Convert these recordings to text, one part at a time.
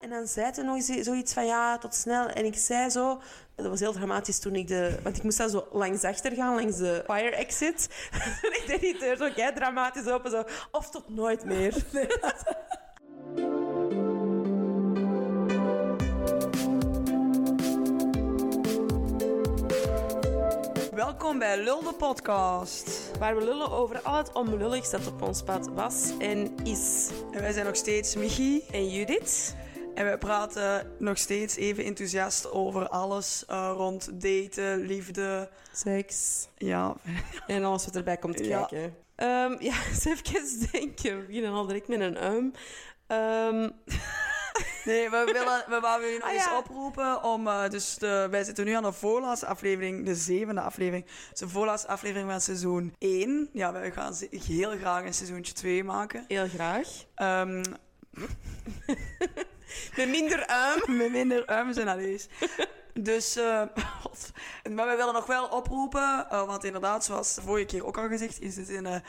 En dan zei ze nog eens zoiets van ja, tot snel. En ik zei zo, dat was heel dramatisch toen ik de... Want ik moest dan zo langs achter gaan, langs de fire exit. en ik deed die deur zo kei dramatisch open, zo. Of tot nooit meer. Welkom bij Lul de podcast. Waar we lullen over al het onlulligst dat op ons pad was en is. En wij zijn nog steeds Michi. En Judith? En wij praten nog steeds even enthousiast over alles uh, rond daten, liefde. Seks. Ja. En alles wat erbij komt Ja. kijken. Ehm, ja, eens even denken. We beginnen al direct met een um. Ehm, Nee, we willen, we wouden jullie nog Ah, eens ja. oproepen om... eh, dus de, wij zitten nu aan de voorlaatste aflevering, de zevende aflevering. Dus de voorlaatste aflevering van seizoen 1. Ja, wij gaan ze- heel graag een seizoentje 2 maken. heel graag. Ehm, Met minder um. met minder ums en alles. Dus, eh, god. maar we willen nog wel oproepen, eh, want inderdaad, zoals de vorige keer ook al gezegd, is het in de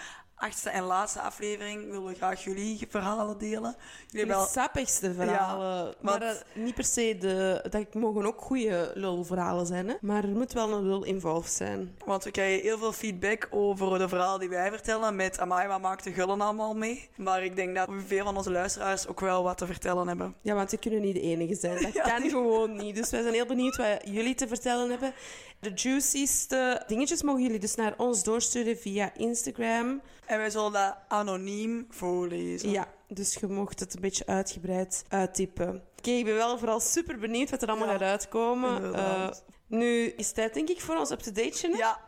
achtste en laatste aflevering. Willen we graag jullie verhalen delen. Jullie De wel, sappigste verhalen. maar dat, niet per se de... Dat mogen ook goede lulverhalen zijn, hè. Maar er moet wel een lul involved zijn. want we krijgen heel veel feedback over de verhalen die wij vertellen. Met Amai, wat maakt de gullen allemaal mee? Maar ik denk dat veel van onze luisteraars ook wel wat te vertellen hebben. Ja, want we kunnen niet de enige zijn. Dat Ja. kan gewoon niet. Dus wij zijn heel benieuwd wat jullie te vertellen hebben. De juicieste dingetjes mogen jullie dus naar ons doorsturen via Instagram. En wij zullen dat anoniem voorlezen. Ja, dus je mocht het een beetje uitgebreid uittypen. Oké, ik ben wel vooral super benieuwd wat er allemaal Ja, gaat uitkomen. Eh, nu is het tijd, denk ik, voor ons up-to-date. Ja.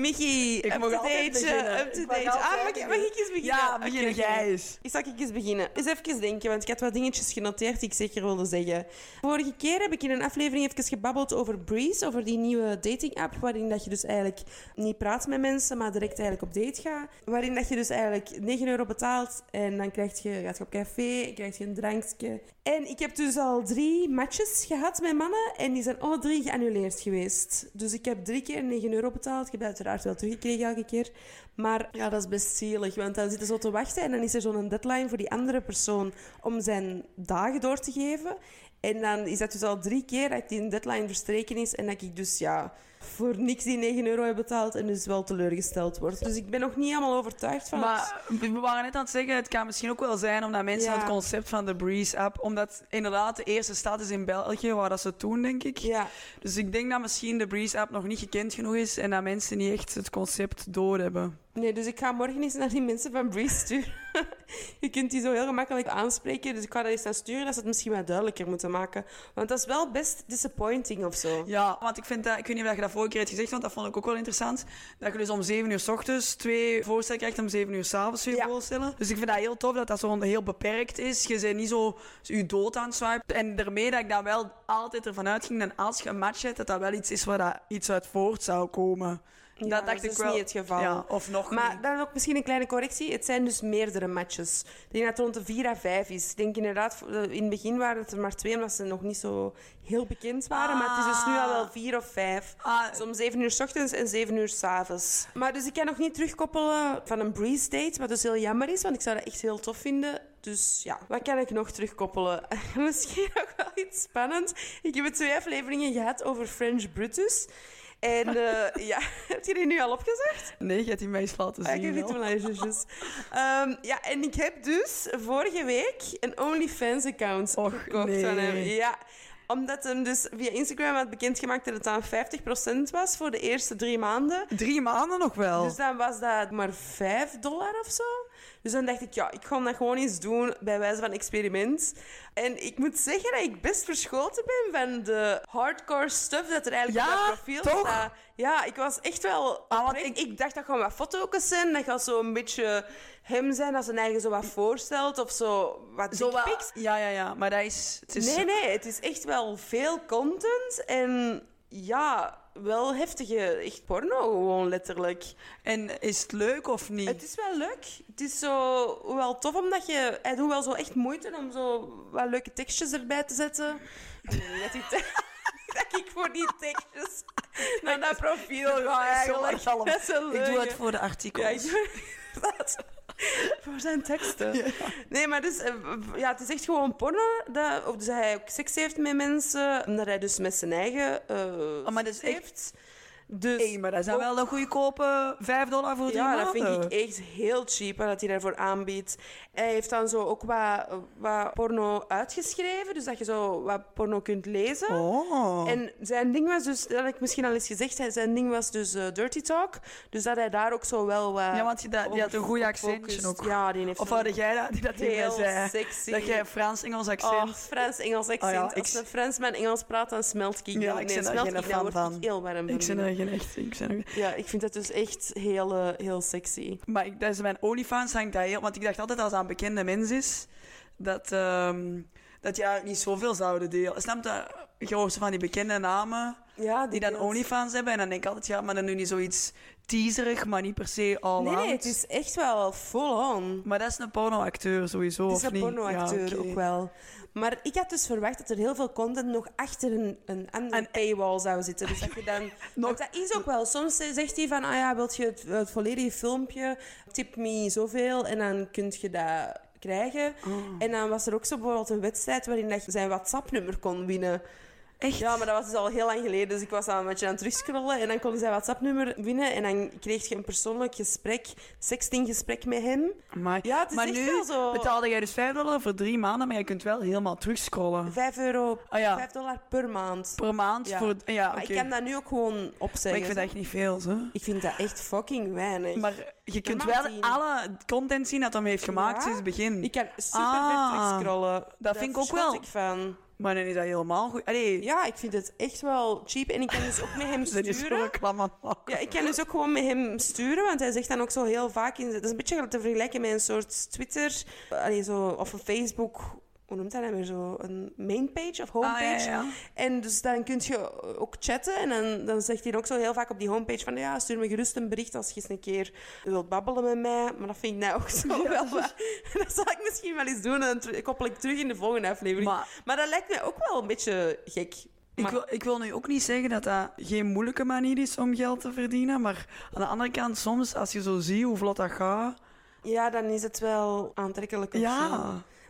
Michi, up-to-date. mag Ah, mag, ik- mag ik eens beginnen? Ja, begin jij eens. Ik zal ik eens beginnen. Eens even denken, want ik had wat dingetjes genoteerd die ik zeker wilde zeggen. Vorige keer heb ik in een aflevering even gebabbeld over Breeze, over die nieuwe dating-app, waarin dat je dus eigenlijk niet praat met mensen, maar direct eigenlijk op date gaat. Waarin dat je dus eigenlijk 9 euro betaalt en dan krijg je, gaat je op café, krijg je een drankje. En ik heb dus al drie matches gehad met mannen en die zijn alle drie geannuleerd geweest. Dus ik heb drie keer 9 euro betaald. Ik heb dat uiteraard wel teruggekregen elke keer. Maar ja, dat is best zielig, want dan zitten ze zo te wachten en dan is er zo'n deadline voor die andere persoon om zijn dagen door te geven. En dan is dat dus al drie keer dat die deadline verstreken is en dat ik dus ja, voor niks die 9 euro heb betaald en dus wel teleurgesteld word. Dus ik ben nog niet helemaal overtuigd van het. Maar we waren net aan het zeggen, het kan misschien ook wel zijn omdat mensen Ja. het concept van de Breeze-app, omdat inderdaad de eerste stad is in België, waar dat ze het doen, denk ik. Ja, Dus ik denk dat misschien de Breeze-app nog niet gekend genoeg is en dat mensen niet echt het concept doorhebben. nee, dus ik ga morgen eens naar die mensen van Breeze sturen. je kunt die zo heel gemakkelijk aanspreken, dus ik ga dat eens naar sturen dat ze het misschien wat duidelijker moeten maken. Want dat is wel best disappointing of zo. Ja, want ik vind dat, ik weet niet of je dat vorige keer hebt gezegd, want dat vond ik ook wel interessant, dat je dus om 7 uur s ochtends twee voorstellen krijgt om 7 uur s'avonds weer Ja. voorstellen. Dus ik vind dat heel tof dat dat zo heel beperkt is. Je bent niet zo je dood aan het swipen. En daarmee dat ik dan wel altijd ervan uitging dat als je een match hebt, dat dat wel iets is waar dat iets uit voort zou komen. Ja, dat dacht dat ik is wel. niet het geval. Ja, of nog Maar niet. dan ook misschien een kleine correctie. Het zijn dus meerdere matches. Ik denk dat het rond de 4 à 5 is. Ik denk inderdaad, in het begin waren het er maar twee, omdat ze nog niet zo heel bekend waren. Maar het is dus nu al wel 4 of 5. Ah. Dus om 7 uur s ochtends en 7 uur s avonds. Maar dus ik kan nog niet terugkoppelen van een breeze date, wat dus heel jammer is, want ik zou dat echt heel tof vinden. Dus ja, wat kan ik nog terugkoppelen? Misschien nog wel iets spannends. Ik heb twee afleveringen gehad over French Brutus. En eh, ja, heb je die nu al opgezocht? Nee, je hebt die mij eens laten Ah, zien. ik heb het wel. Ehm, ja, en ik heb dus vorige week een OnlyFans-account Och, gekocht nee. van hem. Ja, omdat hem dus via Instagram had bekendgemaakt dat het aan 50% was voor de eerste drie maanden. Drie maanden nog wel. Dus dan was dat maar 5 dollar of zo. Dus dan dacht ik, ja, ik ga dat gewoon eens doen bij wijze van experiment. En ik moet zeggen dat ik best verschoten ben van de hardcore stuff dat er eigenlijk Ja, op dat profiel toch? staat. Ja, ik was echt wel... Ah, oprecht- ik... dacht dat gewoon wat foto's zijn. Dat gaat zo een beetje hem zijn als zijn eigen zo wat voorstelt. Of zo wat Zo wat- Ja, ja, ja. Maar dat is... Het is Nee, nee, het is echt wel veel content. En ja, wel heftige, echt porno gewoon letterlijk. En is het leuk of niet? Het is wel leuk. Het is zo wel tof, omdat je... Hij doet wel zo echt moeite om zo wat leuke tekstjes erbij te zetten. Nee, dat, die te- dat ik voor die tekstjes naar dat profiel ga eigenlijk. Dat is Ik doe het voor de artikels. Ja, ik doe. Voor zijn teksten. Nee, maar dus, eh, ja, het is echt gewoon porno. Dat, of dus hij ook seks heeft met mensen. Omdat hij dus met zijn eigen eh Oh, maar dat is seks echt- heeft. Dus maar dat zijn wel de goedkope 5 dollar voor drie ja, dat maanden. vind ik echt heel cheap wat hij daarvoor aanbiedt. Hij heeft dan zo ook wat, wat porno uitgeschreven, dus dat je zo wat porno kunt lezen. Oh. En zijn ding was dus, dat had ik misschien al eens gezegd, zijn ding was dus eh, dirty talk. Dus dat hij daar ook zo wel wat... ja, want die, dat- die had een goede accentje ook. Ja, die heeft Of een hadden jij dat, die dat heel zei? sexy... Dat jij Frans-Engels Oh, accent... Frans-Engels accent. Oh ja, Als ik- een Fransman Engels praat, dan smelt ik. Ja, ik ben daar geen fan van. ik heel warm ik ben Ik. Ja, ik vind dat dus echt heel, eh, heel sexy. Maar ik, dat is mijn OnlyFans hangt dat heel... Want ik dacht altijd als dat een bekende mens is, dat, ehm dat ja niet zoveel zouden delen. Snap je? Je hoort van die bekende namen Ja, die dan OnlyFans hebben. En dan denk ik altijd, ja, maar dan nu niet zoiets teaserig, maar niet per se all Nee, het is echt wel full on. Maar dat is een pornoacteur sowieso, Het of is een niet? pornoacteur Ja, ook wel. Maar ik had dus verwacht dat er heel veel content nog achter een, een andere Een- paywall zou zitten. Dus dat je dan... Dat is ook wel. Soms zegt hij van, ah ja, wilt je het, het volledige filmpje, tip me zoveel en dan kun je dat krijgen. Oh. En dan was er ook zo bijvoorbeeld een wedstrijd waarin dat je zijn WhatsApp-nummer kon winnen. Echt? Ja, maar dat was dus al heel lang geleden. Dus ik was al een beetje aan het terugscrollen. En dan kon je zijn WhatsApp-nummer winnen. En dan kreeg je een persoonlijk gesprek, sextinggesprek met hem. Maar, Ja, het is maar echt nu wel zo. betaalde jij dus 5 dollar voor drie maanden, maar je kunt wel helemaal terugscrollen. 5 euro, Ah ja, 5 dollar per maand. per maand Ja. voor... Ja, Maar ik kan dat nu ook gewoon Maar opzeggen. ik vind dat echt niet veel, zo. Ik vind dat echt fucking weinig. Maar je kunt wel alle content zien dat hij heeft gemaakt Ja? sinds het begin. ik kan super Ah. terugscrollen. Dat vind ik ook wel. ik van. Maar dan is dat helemaal goed. Allee, Ja, ik vind het echt wel cheap. En ik kan dus ook met hem is sturen. aan het maken. Ja, ik kan dus ook gewoon met hem sturen, want hij zegt dan ook zo heel vaak... In, dat is een beetje te vergelijken met een soort Twitter allee, zo, of een Facebook... Hoe noemt dat nou weer zo? Een mainpage of homepage? Ah, ja, ja. En dus dan kun je ook chatten. En dan, dan zegt hij ook zo heel vaak op die homepage van... Ja, stuur me gerust een bericht als je eens een keer wilt babbelen met mij. Maar dat vind ik nou ook zo wel wat. Dat zal ik misschien wel eens doen. En dan koppel ik terug in de volgende aflevering. Maar, Maar dat lijkt mij ook wel een beetje gek. ik wil, ik wil nu ook niet zeggen dat dat geen moeilijke manier is om geld te verdienen. Maar aan de andere kant, soms als je zo ziet hoe vlot dat gaat... Ja, dan is het wel aantrekkelijk zo.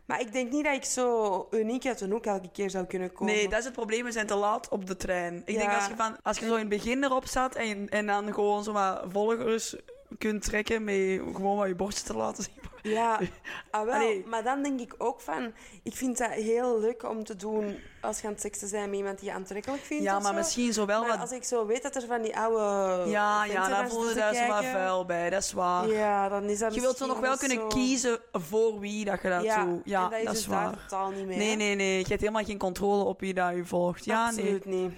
Maar ik denk niet dat ik zo uniek uit een hoek elke keer zou kunnen komen. Nee, dat is het probleem. We zijn te laat op de trein. Ik Ja. denk als je, van, als je zo in het begin erop zat en, en dan gewoon zo wat volgers kunt trekken met gewoon wat je borsten te laten zien. Ja, ah, wel. Allee. maar dan denk ik ook van... Ik vind dat heel leuk om te doen als je aan het seksen zijn met iemand die je aantrekkelijk vindt Ja, maar zo. misschien zo wel Maar wat... als ik zo weet dat er van die oude... Ja, ja, naar dan voel je zitten daar zo wat vuil bij. Dat is waar. Ja, dan is dat Je wilt zo nog wel kunnen zo- kiezen voor wie dat je dat ja, doet. Ja, en dat is dat dus is daar waar. totaal niet mee. Nee, nee, nee. Je hebt helemaal geen controle op wie dat je volgt. Ja, nee. Absoluut niet.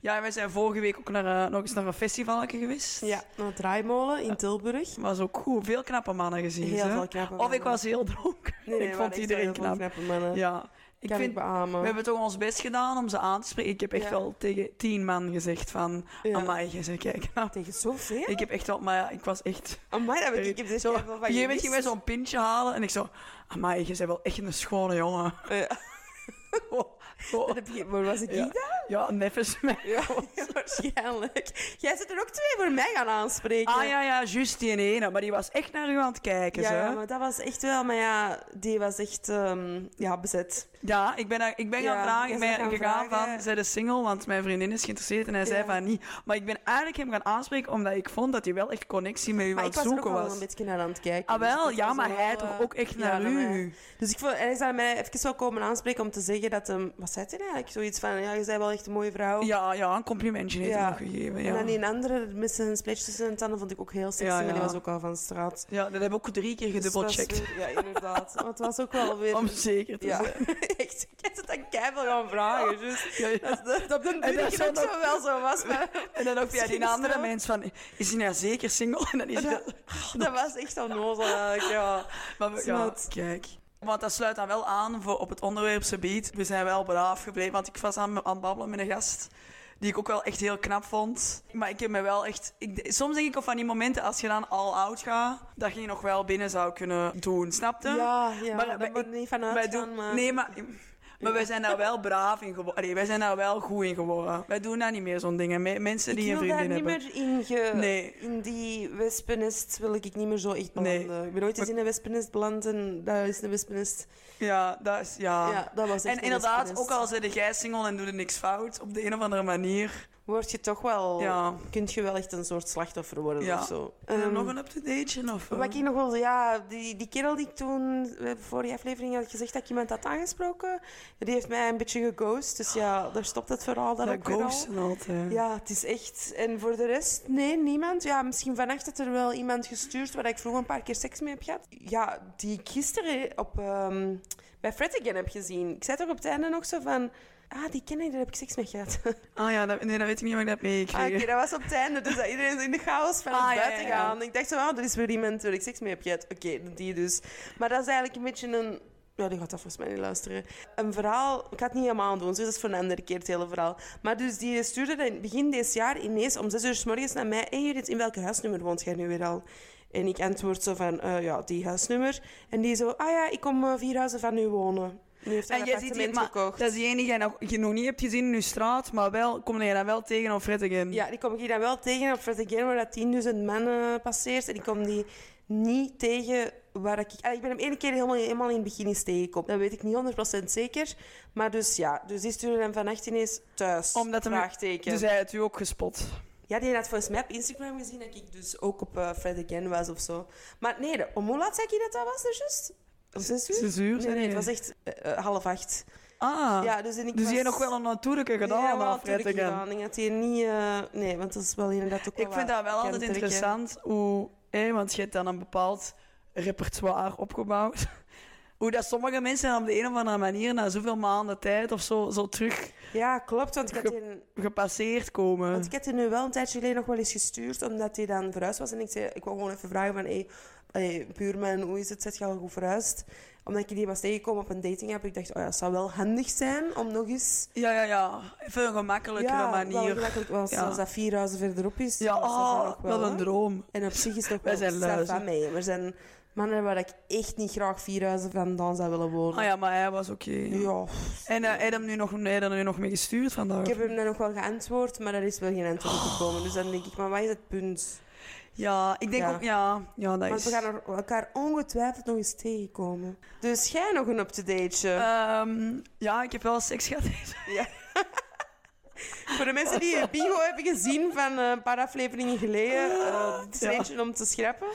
Ja, wij zijn vorige week ook naar, eh, nog eens naar een festivaletje geweest. Ja, naar het Draaimolen in Tilburg. Was ook goed. Veel knappe mannen gezien. Heel hè. veel knappe Of ik was heel dronken. Nee, nee, ik vond iedereen knap. knappe mannen. Ja. Ik vind, ik we hebben toch ons best gedaan om ze aan te spreken. Ik heb echt Ja. wel tegen tien man gezegd van... Ja. Amai, bent kijk knap. Tegen zoveel? Ik heb echt wel... Maar ja, ik was echt... Amai, dat heb ik, ik heb dit Zo, van moment gemist. ging zo'n pintje halen en ik zo... Amai, je bent wel echt een schone jongen. Ja. Oh. Dat heb je, maar was ik Ja. dat? Ja, neffens mij. Ja, waarschijnlijk. Jij zit er ook twee voor mij gaan aanspreken. Ah ja, ja, juist die ene. Maar die was echt naar u aan het kijken, Ja, zo. ja, maar dat was echt wel... Maar ja, die was echt ehm, ja, bezet. Ja, ik ben, ik ben gaan Ja, vragen. jij Ik ben gaan gegaan vragen. van, zij de single? Want mijn vriendin is geïnteresseerd en hij zei van niet. Maar ik ben eigenlijk hem gaan aanspreken omdat ik vond dat hij wel echt connectie met u aan ik het was er ook zoeken wel was. een beetje naar aan het kijken. Ah dus wel, ik ja, was maar wel, hij eh, toch ook echt naar naar u. mij. Dus ik vond, hij is aan mij even wel komen aanspreken om te zeggen dat hem... hij eigenlijk? Zoiets van, ja, je bent wel echt een mooie vrouw. Ja, ja, een complimentje heeft Ja. hij nog gegeven. En Ja. dan die andere met zijn spleetjes tussen zijn tanden vond ik ook heel sexy, Ja, maar die was ook al van straat. ja, dat heb ik ook drie keer Dus gedubbelcheckt. weer- Ja, inderdaad. Maar het was ook wel weer... Om zeker te zijn. echt. Ik heb het aan gaan vragen. Dus dat, dat, dat op de En dat ook zo wel zo was. Maar En dan ook via die andere mens van, is hij nou zeker single? En dan is dat, dat was echt onnozel eigenlijk, ja. Maar we- ja, kijk. Want dat sluit dan wel aan voor op het onderwerpsgebied. We zijn wel braaf gebleven, want ik was aan, aan het babbelen met een gast die ik ook wel echt heel knap vond. Maar ik heb me wel echt... Ik, soms denk ik ook van die momenten, als je dan all out gaat, dat je nog wel binnen zou kunnen doen, snapte? Ja, ja. Maar daar moet niet van Wij uitgaan, doen- maar... Nee, maar... Maar wij zijn daar wel braaf in geworden. Wij zijn daar wel goed in geworden. Wij doen daar niet meer zo'n dingen. Me- mensen die ik een wil daar vriendin niet hebben. meer in, ge... Nee. in die wespennest wil ik niet meer zo echt Nee. belanden. Ik ben ooit eens in een wespennest beland en dat is een wespennest. Ja, dat is... Ja. Ja, dat was echt en inderdaad, ook al zit jij single en doe je niks fout, op de een of andere manier. Word je toch wel... Ja. Kunt je wel echt een soort slachtoffer worden Ja. of zo. En Ehm, nog een up-to-date of... eh? Wat ik nog wilde, ja, die, die kerel die ik toen, eh, vorige aflevering had gezegd dat ik iemand had aangesproken, die heeft mij een beetje geghost. Dus ja, daar stopt het verhaal dan dat ook al. ghosten altijd. Ja, het is echt... En voor de rest, nee, niemand. Ja, misschien vannacht had er wel iemand gestuurd waar ik vroeger een paar keer seks mee heb gehad. Ja, die ik gisteren op, ehm, bij Fred Again heb gezien. Ik zei toch op het einde nog zo van... Ah, die ken ik, daar heb ik seks mee gehad. Ah ja, dat, nee, dat weet ik niet of ik dat Ah, meegekregen. oké, dat was op het einde. Dus dat iedereen in de chaos van Ah, buiten ja, ja. gaan. Ik dacht zo, ah, er is weer iemand waar ik seks mee heb gehad. Oké, die dus. Maar dat is eigenlijk een beetje een... Ja, die gaat dat volgens mij niet luisteren. Een verhaal... Ik ga het niet helemaal doen, dus dat is voor een andere keer het hele verhaal. Maar dus die stuurde dan begin dit jaar ineens om zes uur s morgens naar mij. Hé Judith, in welke huisnummer woont jij nu weer al? En ik antwoord zo van, eh, ja, die huisnummer. En die zo, ah ja, ik kom eh, vier huizen van u wonen. En jij ziet hier, appartement maar gekocht. dat is die enige die je nog, je nog niet hebt gezien in je straat, maar wel, kom je dan wel tegen op Fred Again. Ja, die kom ik hier dan wel tegen op Fred Again, waar dat 10.000 man eh, passeert. En ik kom die niet tegen waar ik... Ah, ik ben hem één keer helemaal, helemaal in het begin eens tegengekomen. Dat weet ik niet 100% zeker. Maar dus ja, dus die stuurde hem vannacht ineens thuis. Omdat hem- Vraagteken. Dus hij had u ook gespot. Ja, die had volgens mij op Instagram gezien dat ik dus ook op eh, Fred Again was of zo. Maar nee, de, om hoe laat zei ik dat dat was, dus juist? Zes uur? Zes uur, Nee, zei nee, het was echt eh, half acht. Ah, Ja, dus en ik dus was... je hebt nog wel een natuurlijke gedaan ja, wel gedaan. Ik had hier niet... eh, nee, want dat is wel inderdaad ook Ik vind dat wel altijd interessant, hoe, hè, want je hebt dan een bepaald repertoire opgebouwd. Hoe dat sommige mensen op de een of andere manier na zoveel maanden tijd of zo, zo terug Ja, klopt. Want ik had, die, gepasseerd komen. want ik had die nu wel een tijdje geleden nog wel eens gestuurd, omdat hij dan verhuisd was. En ik zei, ik wou gewoon even vragen van, hey, hey, buurman, hoe is het? Zet je al goed verhuisd? Omdat ik die was tegengekomen op een dating app. Ik dacht, oh ja, het zou wel handig zijn om nog eens... Ja, ja, ja. Even een gemakkelijkere ja, wel manier. gemakkelijk, want Ja. als dat vier huizen verderop is, Ja, dat oh, wel, een droom. En op zich is het ook Wij wel zijn van mee. Er zijn mannen waar ik echt niet graag vier huizen vandaan zou willen wonen. Ah ja, maar hij was oké. Ja, En eh, hij had hem nu nog, hij er nu nog mee gestuurd vandaag. ik heb hem dan nog wel geantwoord, maar er is wel geen antwoord op gekomen. Dus dan denk ik, maar wat is het punt? Ja, ik denk Ja. ook, ja, ja dat Want is... we gaan elkaar ongetwijfeld nog eens tegenkomen. Dus jij nog een up-to-dateje? Ehm, ja, ik heb wel seks gehad. ja. Voor de mensen die het bingo hebben gezien van eh, een paar afleveringen geleden, eh dit is Ja. om te schrappen.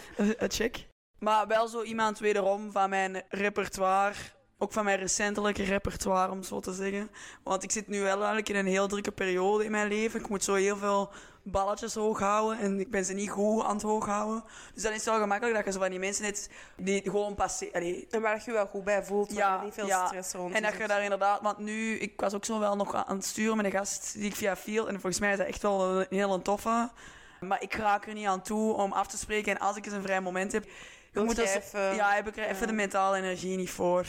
Check. Maar wel zo iemand wederom van mijn repertoire. Ook van mijn recentelijke repertoire, om zo te zeggen. Want ik zit nu wel eigenlijk in een heel drukke periode in mijn leven. Ik moet zo heel veel balletjes hoog houden. En ik ben ze niet goed aan het hoog houden. Dus dan is het wel gemakkelijk dat je zo van die mensen hebt die gewoon passeren. En waar je je wel goed bij voelt, Ja, er niet veel ja. stress rond En dat je daar inderdaad, want nu, ik was ook zo wel nog aan het sturen met een gast die ik via viel. En volgens mij is dat echt wel een hele toffe. Maar ik raak er niet aan toe om af te spreken. En als ik eens een vrij moment heb, je moet dus- even- ja, heb ik er even de mentale energie niet voor.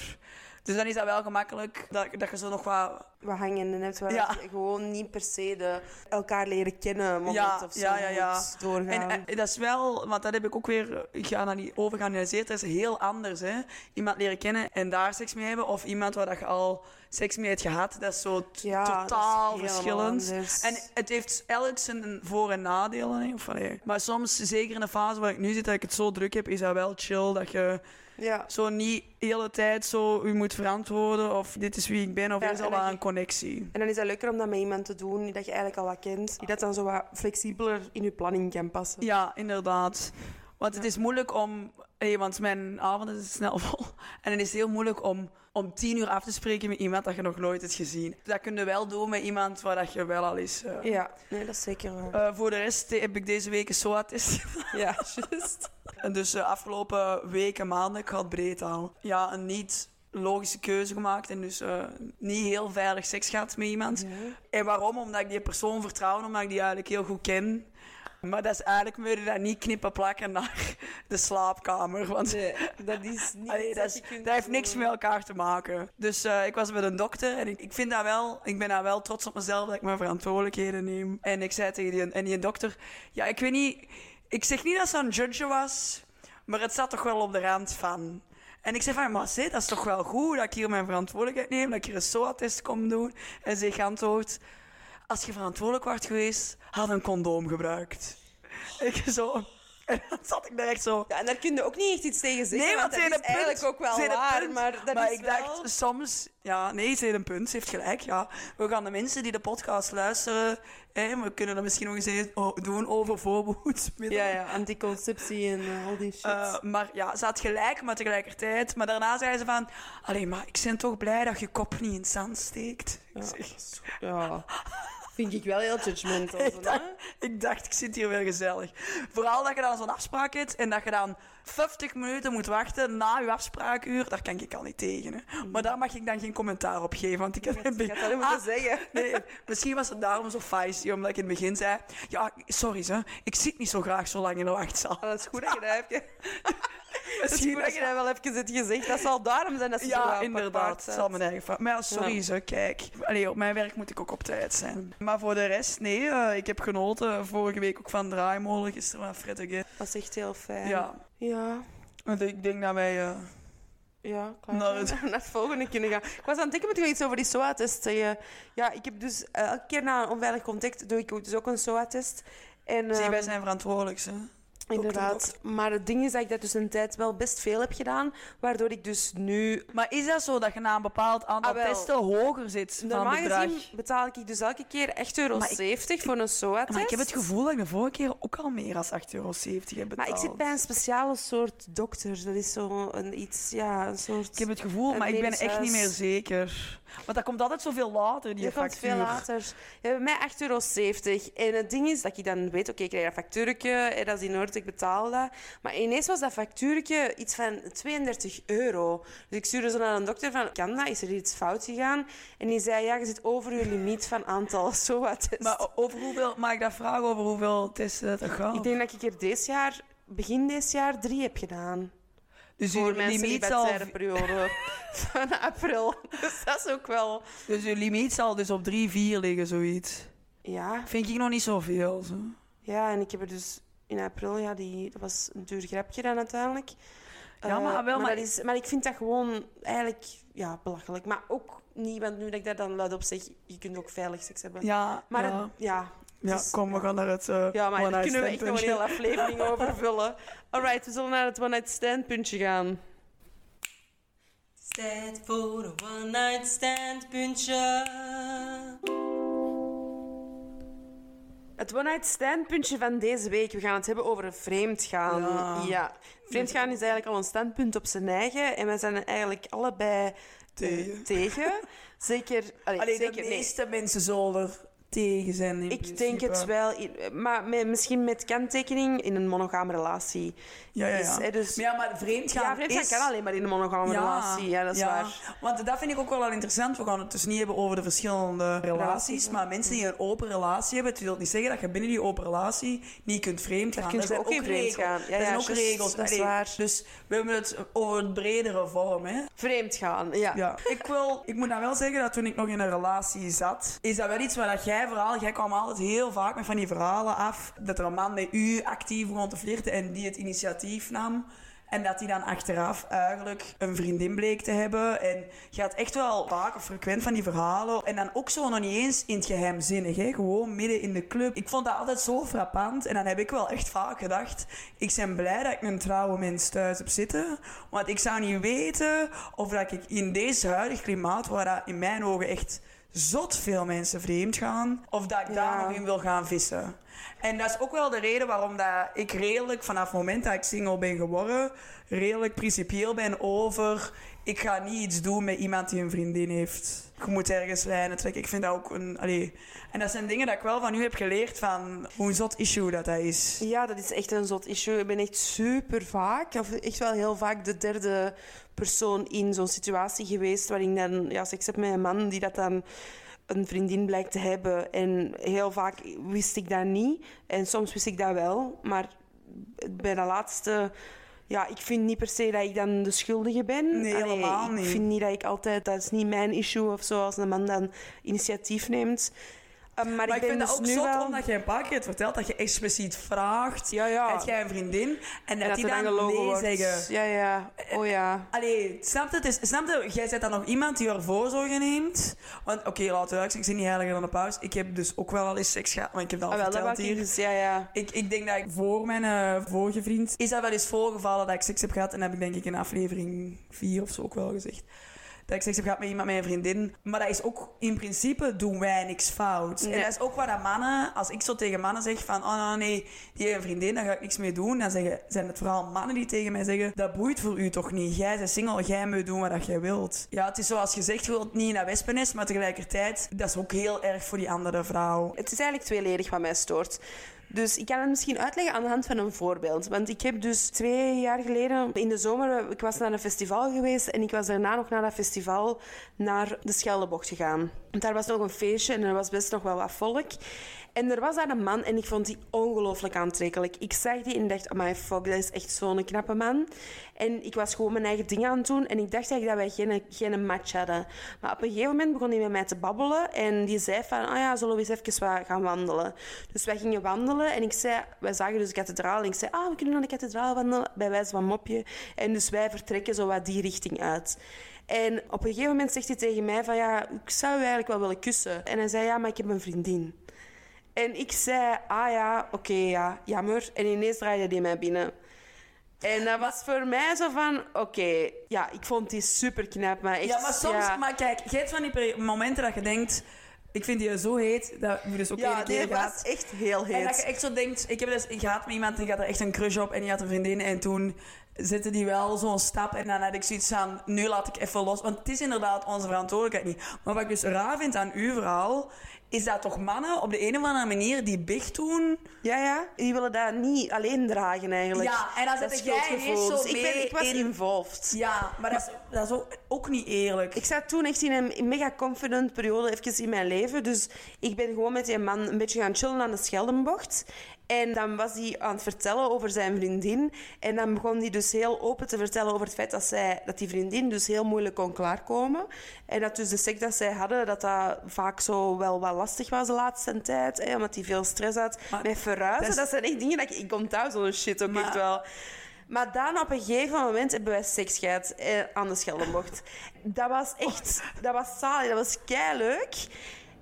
Dus dan is dat wel gemakkelijk dat, dat je zo nog wat. We hangen en hebt waar Ja. je gewoon niet per se de elkaar leren kennen moment Ja, of zo ja, ja, ja. doorgaan. En dat is wel, want dat heb ik ook weer geanali- overgeanalyseerd. Dat is heel anders, hè? Iemand leren kennen en daar seks mee hebben, of iemand waar dat je al seks mee hebt gehad. Dat is zo t- Ja, dat is totaal verschillend. anders. En het heeft elk zijn voor- en nadelen. Hè? Of. Maar soms, zeker in de fase waar ik nu zit, dat ik het zo druk heb, is dat wel chill. Dat je ja. zo niet de hele tijd zo u moet verantwoorden. Of dit is wie ik ben. Of Ja, er is al dat wel een connectie. En dan is het leuker om dat met iemand te doen die dat je eigenlijk al wat kent. Die dat dan zo wat flexibeler in je planning kan passen. Ja, inderdaad. Want het is moeilijk om... Hey, want mijn avond is snel vol. En dan is het heel moeilijk om om tien uur af te spreken met iemand dat je nog nooit hebt gezien. Dat kun je wel doen met iemand waar dat je wel al eens... eh, Ja, nee, dat is zeker waar. eh, voor de rest heb ik deze week een SOA-test. ja, juist. En dus de afgelopen weken, maanden, ik had breed al. Ja, een niet logische keuze gemaakt. En dus eh, niet heel veilig seks gehad met iemand. En waarom? Omdat ik die persoon vertrouw, omdat ik die eigenlijk heel goed ken. Maar dat is eigenlijk, je dat niet knippen plakken naar de slaapkamer. Want Nee, dat is niet allee, dat, is- heeft niks met elkaar te maken. Dus eh, ik was met een dokter en ik, ik, vind dat wel, ik ben daar wel trots op mezelf dat ik mijn verantwoordelijkheden neem. En ik zei tegen die, en die dokter, ja, ik weet niet, ik zeg niet dat ze een judge was, maar het zat toch wel op de rand van. En ik zei van, maar zeg, dat is toch wel goed dat ik hier mijn verantwoordelijkheid neem, dat ik hier een SOA-test kom doen. En ze geantwoord, als je verantwoordelijk wordt geweest, had een condoom gebruikt. Ik zo... En dan zat ik daar echt zo... Ja, en daar kun je ook niet echt iets tegen zeggen, Nee, want dat is heeft een eigenlijk punt. ook wel waar. punt. Maar dat maar is ik wel... dacht soms... Ja, nee, ze heeft een punt. Ze heeft gelijk, ja. We gaan de mensen die de podcast luisteren... Hè, we kunnen er misschien nog eens een o- doen over voorbehoedsmiddelen. Ja, ja, anticonceptie en eh, al die shit. Eh, maar ja, ze had gelijk, maar tegelijkertijd... Maar daarna zei ze van... Allee, maar ik ben toch blij dat je kop niet in het zand steekt. Ik, ja, ja, vind ik wel heel judgmental. ik, dacht, ik dacht, ik zit hier weer gezellig. Vooral dat je dan zo'n afspraak hebt en dat je dan 50 minuten moet wachten na je afspraakuur. Daar kan ik al niet tegen. Hè. Maar daar mag ik dan geen commentaar op geven. Want ik heb dat moeten Ah, zeggen. Nee, misschien was het daarom zo feisty, omdat ik in het begin zei... Ja, sorry, hè, ik zit niet zo graag zo lang in de wachtzaal. Ah, dat is goed dat je dat hebt. ge- Het is Misschien goed dat je dat wel even hebt gezegd. Dat zal daarom zijn dat ze zo Ja, inderdaad. Het zal mijn eigen fout. Maar ja, sorry Ja. zo, kijk. Allee, op mijn werk moet ik ook op tijd zijn. Maar voor de rest, nee. eh, ik heb genoten vorige week ook van Draaimolen. Gisteren van again. Dat is echt heel fijn. Ja. Ja. Want ik denk dat wij... eh, Ja, klaar. Naar het- naar het volgende kunnen gaan. Ik was aan het denken, ik nog iets over die SOA-test zeggen. Ja, ik heb dus eh, elke keer na een onveilig contact doe ik ook dus ook een SOA-test. En, zie, ehm, wij zijn verantwoordelijk, hè. Inderdaad. Maar het ding is dat ik dat dus een tijd wel best veel heb gedaan, waardoor ik dus nu... Maar is dat zo dat je na een bepaald aantal Ah, testen hoger zit van Normaal bedrag? gezien betaal ik dus elke keer echt euro Maar ik- 70 voor een SOA-test. Maar ik heb het gevoel dat ik de vorige keer ook al meer dan 8,70 euro heb betaald. Maar ik zit bij een speciale soort dokter. Dat is zo een iets, ja, een soort... Ik heb het gevoel, maar ik ben echt niet meer zeker. Want dat komt altijd zoveel later, die Dat komt veel later. Ja, bij mij 8,70 euro. En het ding is dat je dan weet, oké, ik krijg een factuurtje, en dat is in orde, ik betaal dat. Maar ineens was dat factuurtje iets van 32 euro. Dus ik stuurde zo naar een dokter van, kan dat? Is er iets fout gegaan? En die zei, ja, je zit over je limiet van aantal SOA-tests. Maar over hoeveel, mag ik dat vragen over hoeveel testen dat er gaat? Ik denk dat ik er deze jaar, begin dit jaar, drie heb gedaan. Dus Voor uw mensen die limiet zal, de periode van april. Dus dat is ook wel... dus uw limiet zal dus op 3, 4 liggen, zoiets. Ja, Vind ik nog niet zoveel. Zo. Ja, en ik heb er dus in april, ja, die, dat was een duur grapje dan uiteindelijk. Ja, maar Eh, wel, maar- dat is, maar ik vind dat gewoon eigenlijk ja, belachelijk. Maar ook niet, want nu dat ik daar dan luid op zeg, je kunt ook veilig seks hebben. Ja, maar ja. het- ja, ja, het is- kom, we gaan naar het uh, ja, maar daar kunnen we echt nog een hele aflevering over vullen. Alright, we zullen naar het one-night stand puntje gaan. Tijd voor een one-night stand puntje. Het one-night stand puntje van deze week. We gaan het hebben over vreemdgaan. Ja. Ja. Vreemdgaan is eigenlijk al een standpunt op zijn eigen. En wij zijn er eigenlijk allebei eh, Tegen. tegen. Zeker, allee, Alleen zeker de nee. meeste mensen zullen er tegen zijn. in Ik denk het wel, maar met, misschien met kanttekening in een monogame relatie. Ja, ja, Is, ja. hè, dus, Maar ja, maar vreemdgaan ja, is... kan alleen maar in een monogame relatie. Ja, dat is waar. Want dat vind ik ook wel wel interessant. We gaan het dus niet hebben over de verschillende relaties. Maar mensen die een open relatie hebben, het wil niet zeggen dat je binnen die open relatie niet kunt vreemdgaan. Daar kun je zijn ook vreemd regels. gaan. Ja, er zijn ook regels. dat is Allee, waar. Dus we hebben het over het bredere vorm. Hè? Vreemdgaan, ja. Ja. Ik, wil, ik moet nou wel zeggen dat toen ik nog in een relatie zat, is dat wel iets waar dat jij jij kwam altijd heel vaak met van die verhalen af, dat er een man met u actief begon te flirten en die het initiatief nam. En dat hij dan achteraf eigenlijk een vriendin bleek te hebben. En je had echt wel vaak of frequent van die verhalen. En dan ook zo nog niet eens in het geheimzinnig. Hè? Gewoon midden in de club. Ik vond dat altijd zo frappant. En dan heb ik wel echt vaak gedacht... Ik ben blij dat ik een trouwe mens thuis heb zitten. Want ik zou niet weten of dat ik in deze huidig klimaat... Waar dat in mijn ogen echt zot veel mensen vreemd gaan... Of dat ik Ja. daar nog in wil gaan vissen. En dat is ook wel de reden waarom dat ik redelijk, vanaf het moment dat ik single ben geworden, redelijk principieel ben over. Ik ga niet iets doen met iemand die een vriendin heeft. Je moet ergens lijnen trekken. Ik vind dat ook een. Allee. En dat zijn dingen dat ik wel van u heb geleerd van hoe een zot issue dat dat is. Ja, dat is echt een zot issue. Ik ben echt super vaak, of echt wel heel vaak, de derde persoon in zo'n situatie geweest waarin ik dan ja, seks heb met een man die dat dan een vriendin blijkt te hebben. En heel vaak wist ik dat niet. En soms wist ik dat wel. Maar bij de laatste... Ja, ik vind niet per se dat ik dan de schuldige ben. Nee, helemaal ik niet. vind niet dat ik altijd... Dat is niet mijn issue of zo, als een man dan initiatief neemt. Eh, maar, Maar ik, vind dus dat ook zot, wel... omdat je een paar keer het vertelt dat je expliciet vraagt. Ja, ja. Heb jij een vriendin? En, En dat dat die dan nee wordt. zeggen. Ja, ja. Oh ja. Allee, snap je? Het snap je? Jij bent dan nog iemand die er voorzorgen neemt. Want, oké, laten we ik zit niet heiliger dan een paus. Ik heb dus ook wel al eens seks gehad, maar ik heb dat al Ah, verteld hier. dus, ja, ja. Ik, ik denk dat ik voor mijn eh, vorige vriend... Is dat wel eens voorgevallen dat ik seks heb gehad. En dat heb ik denk ik in aflevering 4 of zo ook wel gezegd. Dat ik seks heb gehad met iemand, met een vriendin. Maar dat is ook... In principe doen wij niks fout. En dat is ook wat dat mannen... Als ik zo tegen mannen zeg van... Oh nee, die heeft een vriendin, daar ga ik niks mee doen. Dan zeggen, zijn het vooral mannen die tegen mij zeggen... Dat boeit voor u toch niet? Jij bent single, jij moet doen wat jij wilt. Ja, het is zoals gezegd, je wilt niet in dat wespennest. Maar tegelijkertijd, dat is ook heel erg voor die andere vrouw. Het is eigenlijk tweeledig wat mij stoort. Dus ik kan het misschien uitleggen aan de hand van een voorbeeld. Want ik heb dus twee jaar geleden in de zomer, ik was naar een festival geweest en ik was daarna nog naar dat festival naar de Scheldebocht gegaan. Daar was nog een feestje en er was best nog wel wat volk. En er was daar een man en ik vond die ongelooflijk aantrekkelijk. Ik zag die en dacht, amai fuck, dat is echt zo'n knappe man. En ik was gewoon mijn eigen ding aan het doen en ik dacht eigenlijk dat wij geen, geen match hadden. Maar op een gegeven moment begon hij met mij te babbelen en die zei van, ah ja, zullen we eens even gaan wandelen? Dus wij gingen wandelen en ik zei, wij zagen dus de kathedraal en ik zei, ah, we kunnen naar de kathedraal wandelen, bij wijze van mopje. En dus wij vertrekken zo wat die richting uit. En op een gegeven moment zegt hij tegen mij van, ja, ik zou u eigenlijk wel willen kussen. En hij zei, ja, maar ik heb een vriendin. En ik zei, ah ja, oké, ja, jammer. En ineens draaide die mij binnen. En dat was voor mij zo van, oké, ja, ik vond die super knap, maar echt... Ja, maar soms, ja. maar kijk, je hebt van die momenten dat je denkt, ik vind die zo heet, dat je dus ook Ja, één keer was gaat. echt heel En dat je heet. echt zo denkt, ik heb dus gehad met iemand en die had er echt een crush op en die had een vriendin en toen zette die wel zo'n stap en dan had ik zoiets van, nu laat ik even los, want het is inderdaad onze verantwoordelijkheid niet. Maar wat ik dus raar vind aan uw verhaal, is dat toch mannen op de een of andere manier die big doen, Ja, ja, die willen dat niet alleen dragen eigenlijk. Ja, en dan Dat jij ineens zo Dus ik, ben, ik was in- involved. ja, maar dat is, dat is ook, ook niet eerlijk. Ik zat toen echt in een mega confident periode even in mijn leven. Dus ik ben gewoon met die man een beetje gaan chillen aan de Scheldenbocht. En dan was hij aan het vertellen over zijn vriendin. En dan begon hij dus heel open te vertellen over het feit dat, zij, dat die vriendin dus heel moeilijk kon klaarkomen. En dat dus de seks dat zij hadden, dat dat vaak zo wel wat lastig was de laatste tijd. Hè, omdat hij veel stress had Maar met verhuizen. dat Dat, zijn echt dingen dat ik... Ik onthoud zo'n shit ook Maar- echt wel. Maar dan op een gegeven moment hebben wij seks gehad eh, aan de Scheldenbocht. Dat was echt... Dat was zalig. Dat was leuk.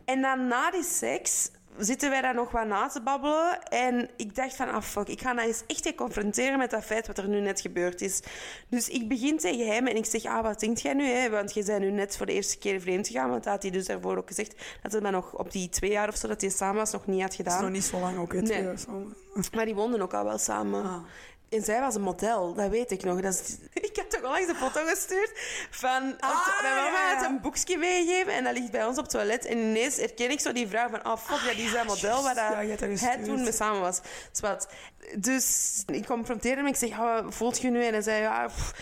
En dan na die seks zitten wij daar nog wat na te babbelen. En ik dacht van, ah fuck, ik ga nou eens echt confronteren met dat feit wat er nu net gebeurd is. Dus ik begin tegen hem en ik zeg, ah, wat denkt jij nu? Hè? Want je bent nu net voor de eerste keer vreemd gegaan. Want dat had hij dus daarvoor ook gezegd. Dat hij dat nog op die twee jaar of zo dat hij samen was nog niet had Dat is gedaan. nog niet zo lang ook, hè, Nee. twee jaar zo. Maar die woonden ook al wel samen. Ah. En zij was een model, dat weet ik nog. Dat is, ik heb toch al eens een foto gestuurd van... Ah, mijn mama had een boekje meegegeven en dat ligt bij ons op het toilet. En ineens herken ik zo die vrouw van... Oh, fuck, dat is dat model waar dat hij toen mee samen was. Zwat. Dus ik confronteerde hem. Ik zeg, oh, voelt je nu? En hij zei, ja... pff,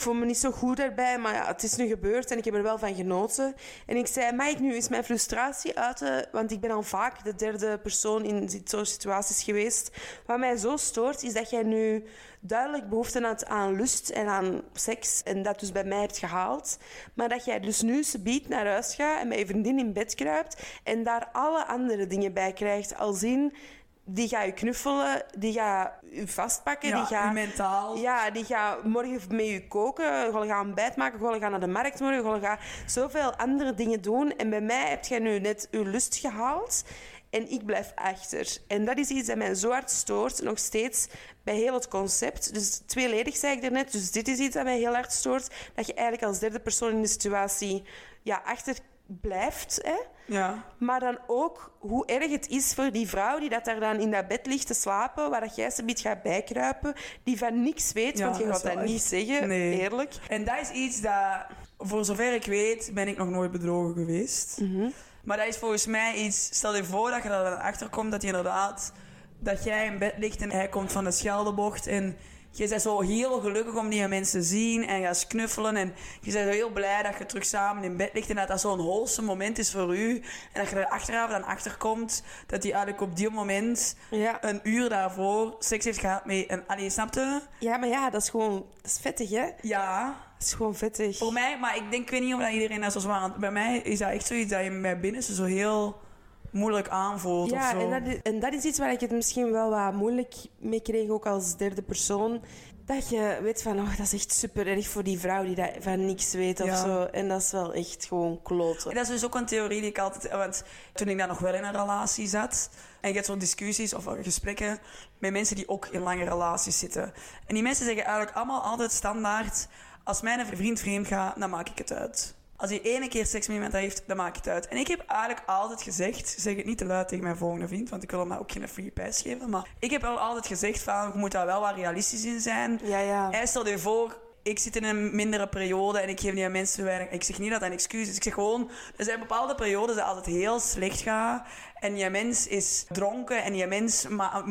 voel me niet zo goed daarbij, maar ja, het is nu gebeurd en ik heb er wel van genoten. En ik zei, mag ik nu eens mijn frustratie uiten? Want ik ben al vaak de derde persoon in soort situaties geweest. Wat mij zo stoort, is dat jij nu duidelijk behoefte had aan lust en aan seks. En dat dus bij mij hebt gehaald. Maar dat jij dus nu subiet naar huis gaat en met je vriendin in bed kruipt. En daar alle andere dingen bij krijgt. Als in, die gaat je knuffelen, die gaat je vastpakken, Ja, die gaat... mentaal. Ja, die gaat morgen met je koken, gaan gaan ontbijt maken, gaan gaan naar de markt morgen, gaan gaan zoveel andere dingen doen. En bij mij heb jij nu net je lust gehaald en ik blijf achter. En dat is iets dat mij zo hard stoort, nog steeds bij heel het concept. Dus tweeledig zei ik daarnet, dus dit is iets dat mij heel hard stoort, dat je eigenlijk als derde persoon in de situatie ja, achter blijft, hè. Ja. Maar dan ook hoe erg het is voor die vrouw die dat daar dan in dat bed ligt te slapen, waar dat jij ze biedt gaat bijkruipen, die van niks weet, Ja, want je gaat dat niet zeggen, Nee. eerlijk. En dat is iets dat, voor zover ik weet, ben ik nog nooit bedrogen geweest. Maar dat is volgens mij iets, stel je voor dat je er dan achter komt dat je inderdaad, dat jij in bed ligt en hij komt van de Scheldebocht en je bent zo heel gelukkig om die mensen te zien en gaat knuffelen en je bent zo heel blij dat je terug samen in bed ligt en dat dat zo'n wholesome moment is voor u en dat je er achteraf dan achter komt dat hij eigenlijk op die moment Ja. een uur daarvoor seks heeft gehad met een... Allee, snapte? ja, maar ja, dat is gewoon dat is vettig, hè? Ja, Dat is gewoon vettig. Voor mij, maar ik denk, ik weet niet of dat iedereen dat zo zwaar... Bij mij is dat echt zoiets dat je bij binnen zo heel moeilijk aanvoelt of Ja, zo. en dat, is, en dat is iets waar ik het misschien wel wat moeilijk mee kreeg, ook als derde persoon. Dat je weet van, oh, dat is echt super erg voor die vrouw die dat van niks weet of Ja. zo. En dat is wel echt gewoon kloten. Dat is dus ook een theorie die ik altijd... Want toen ik dan nog wel in een relatie zat... En je hebt zo'n discussies of gesprekken met mensen die ook in lange relaties zitten. En die mensen zeggen eigenlijk allemaal altijd standaard... Als mijn vriend vreemd gaat, dan maak ik het uit. Als hij ene keer seks met iemand heeft, dan maak ik het uit. En ik heb eigenlijk altijd gezegd... Zeg het niet te luid tegen mijn volgende vriend, want ik wil hem ook geen free pass geven. Maar ik heb wel altijd gezegd van... Je moet daar wel wat realistisch in zijn. Ja, ja. Hij stel je voor, ik zit in een mindere periode en ik geef die aan mensen weinig. Ik zeg niet dat dat een excuus is. Ik zeg gewoon, er zijn bepaalde periodes dat altijd heel slecht gaat. En die mens is dronken en die mens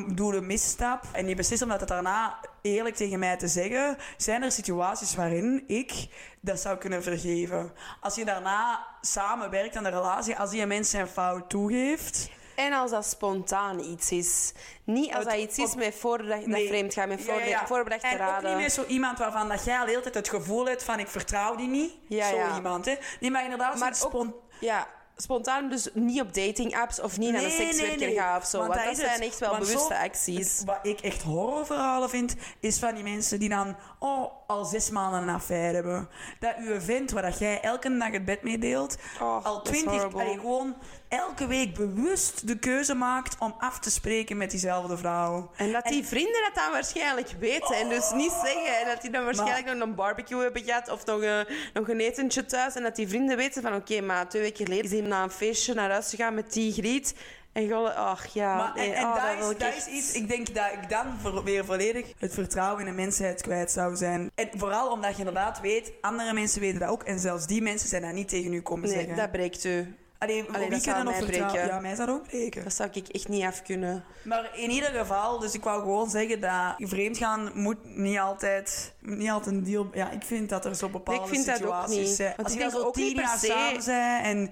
doet een misstap. En die beslist om dat daarna eerlijk tegen mij te zeggen. Zijn er situaties waarin ik dat zou kunnen vergeven? Als je daarna samenwerkt aan de relatie, als die mens zijn fout toegeeft. En als dat spontaan iets is. Niet als Het- dat iets is met voorbedacht, Nee. vreemd gaat, met Ja, ja, ja. voorbedachte En ook raden. niet meer zo iemand waarvan dat jij al de hele tijd het gevoel hebt van ik vertrouw die niet. Ja, zo iemand, hè. Nee, maar inderdaad, Maar ook- spon- Ja, spontaan dus niet op dating apps of niet naar een Nee, sekswerker nee, nee. gaan of zo. Want Want, dat zijn echt wel Want zo- bewuste acties. Wat ik echt horrorverhalen vind, is van die mensen die dan oh, al zes maanden een affaire hebben. Dat uw vent, waar dat jij elke dag het bed mee deelt, Oh, al twintig, gewoon elke week bewust de keuze maakt om af te spreken met diezelfde vrouw. En dat die vrienden dat dan waarschijnlijk weten en dus niet zeggen. En dat die dan waarschijnlijk Maar- nog een barbecue hebben gehad of nog een, nog een etentje thuis. En dat die vrienden weten van oké, maar twee weken geleden is hij na een feestje naar huis gegaan met die griet. En gewoon, ach ja, Maar, en en oh, dat, wil is, ik dat echt- is iets, ik denk dat ik dan voor- weer volledig het vertrouwen in de mensheid kwijt zou zijn. En vooral omdat je inderdaad weet, andere mensen weten dat ook. En zelfs die mensen zijn dat niet tegen u komen Nee, zeggen. dat breekt u. Allee, voor Allee, wie kunnen nog breken. Ja, mij zou dat ook breken. Dat zou ik echt niet af kunnen. Maar in ieder geval, dus ik wou gewoon zeggen dat vreemdgaan moet niet altijd, niet altijd een deal... Ja, ik vind dat er zo bepaalde Ik vind dat ook situaties niet. zijn. Want Als ik je denk dan zo ook niet per se- samen zijn en...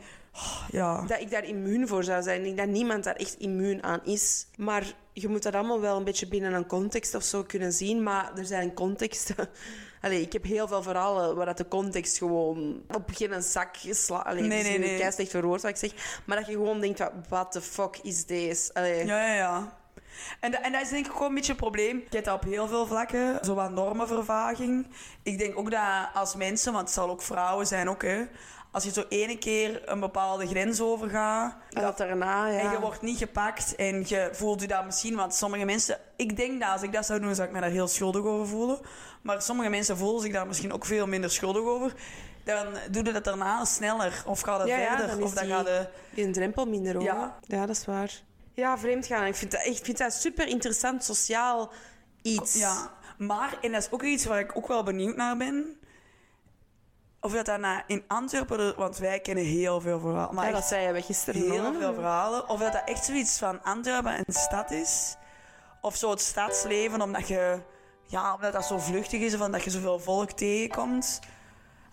ja. Dat ik daar immuun voor zou zijn. Ik denk dat niemand daar echt immuun aan is. Maar je moet dat allemaal wel een beetje binnen een context of zo kunnen zien. Maar er zijn contexten. Allee, ik heb heel veel verhalen waar dat de context gewoon op geen zak slaat. Allee, Nee, nee, nee. Kei slecht verwoord wat ik zeg. Maar dat je gewoon denkt, wat the fuck is deze? Allee. Ja, ja, ja. En, dat- en dat is denk ik gewoon een beetje een probleem. Je hebt dat op heel veel vlakken, zo wat normenvervaging. Ik denk ook dat als mensen, want het zal ook vrouwen zijn ook, hè. Als je zo ene keer een bepaalde grens overgaat... En dat daarna, ja. En je wordt niet gepakt en je voelt je dat misschien, want sommige mensen, ik denk dat als ik dat zou doen, zou ik me daar heel schuldig over voelen. Maar sommige mensen voelen zich daar misschien ook veel minder schuldig over. Dan doe je dat daarna sneller of gaat het Ja, ja, verder. dan of dan die- gaat de... een drempel minder hoor. Ja. Ja. dat is waar. Ja, vreemdgaan. Ik vind dat, ik vind dat super interessant sociaal iets. Ja, maar, en dat is ook iets waar ik ook wel benieuwd naar ben. Of dat daarna in Antwerpen, er- want wij kennen heel veel verhalen. Maar Ja, dat zei je gisteren heel veel verhalen. Of dat dat echt zoiets van Antwerpen een stad is. Of zo het stadsleven, omdat je... Ja, omdat dat zo vluchtig is of omdat je zoveel volk tegenkomt.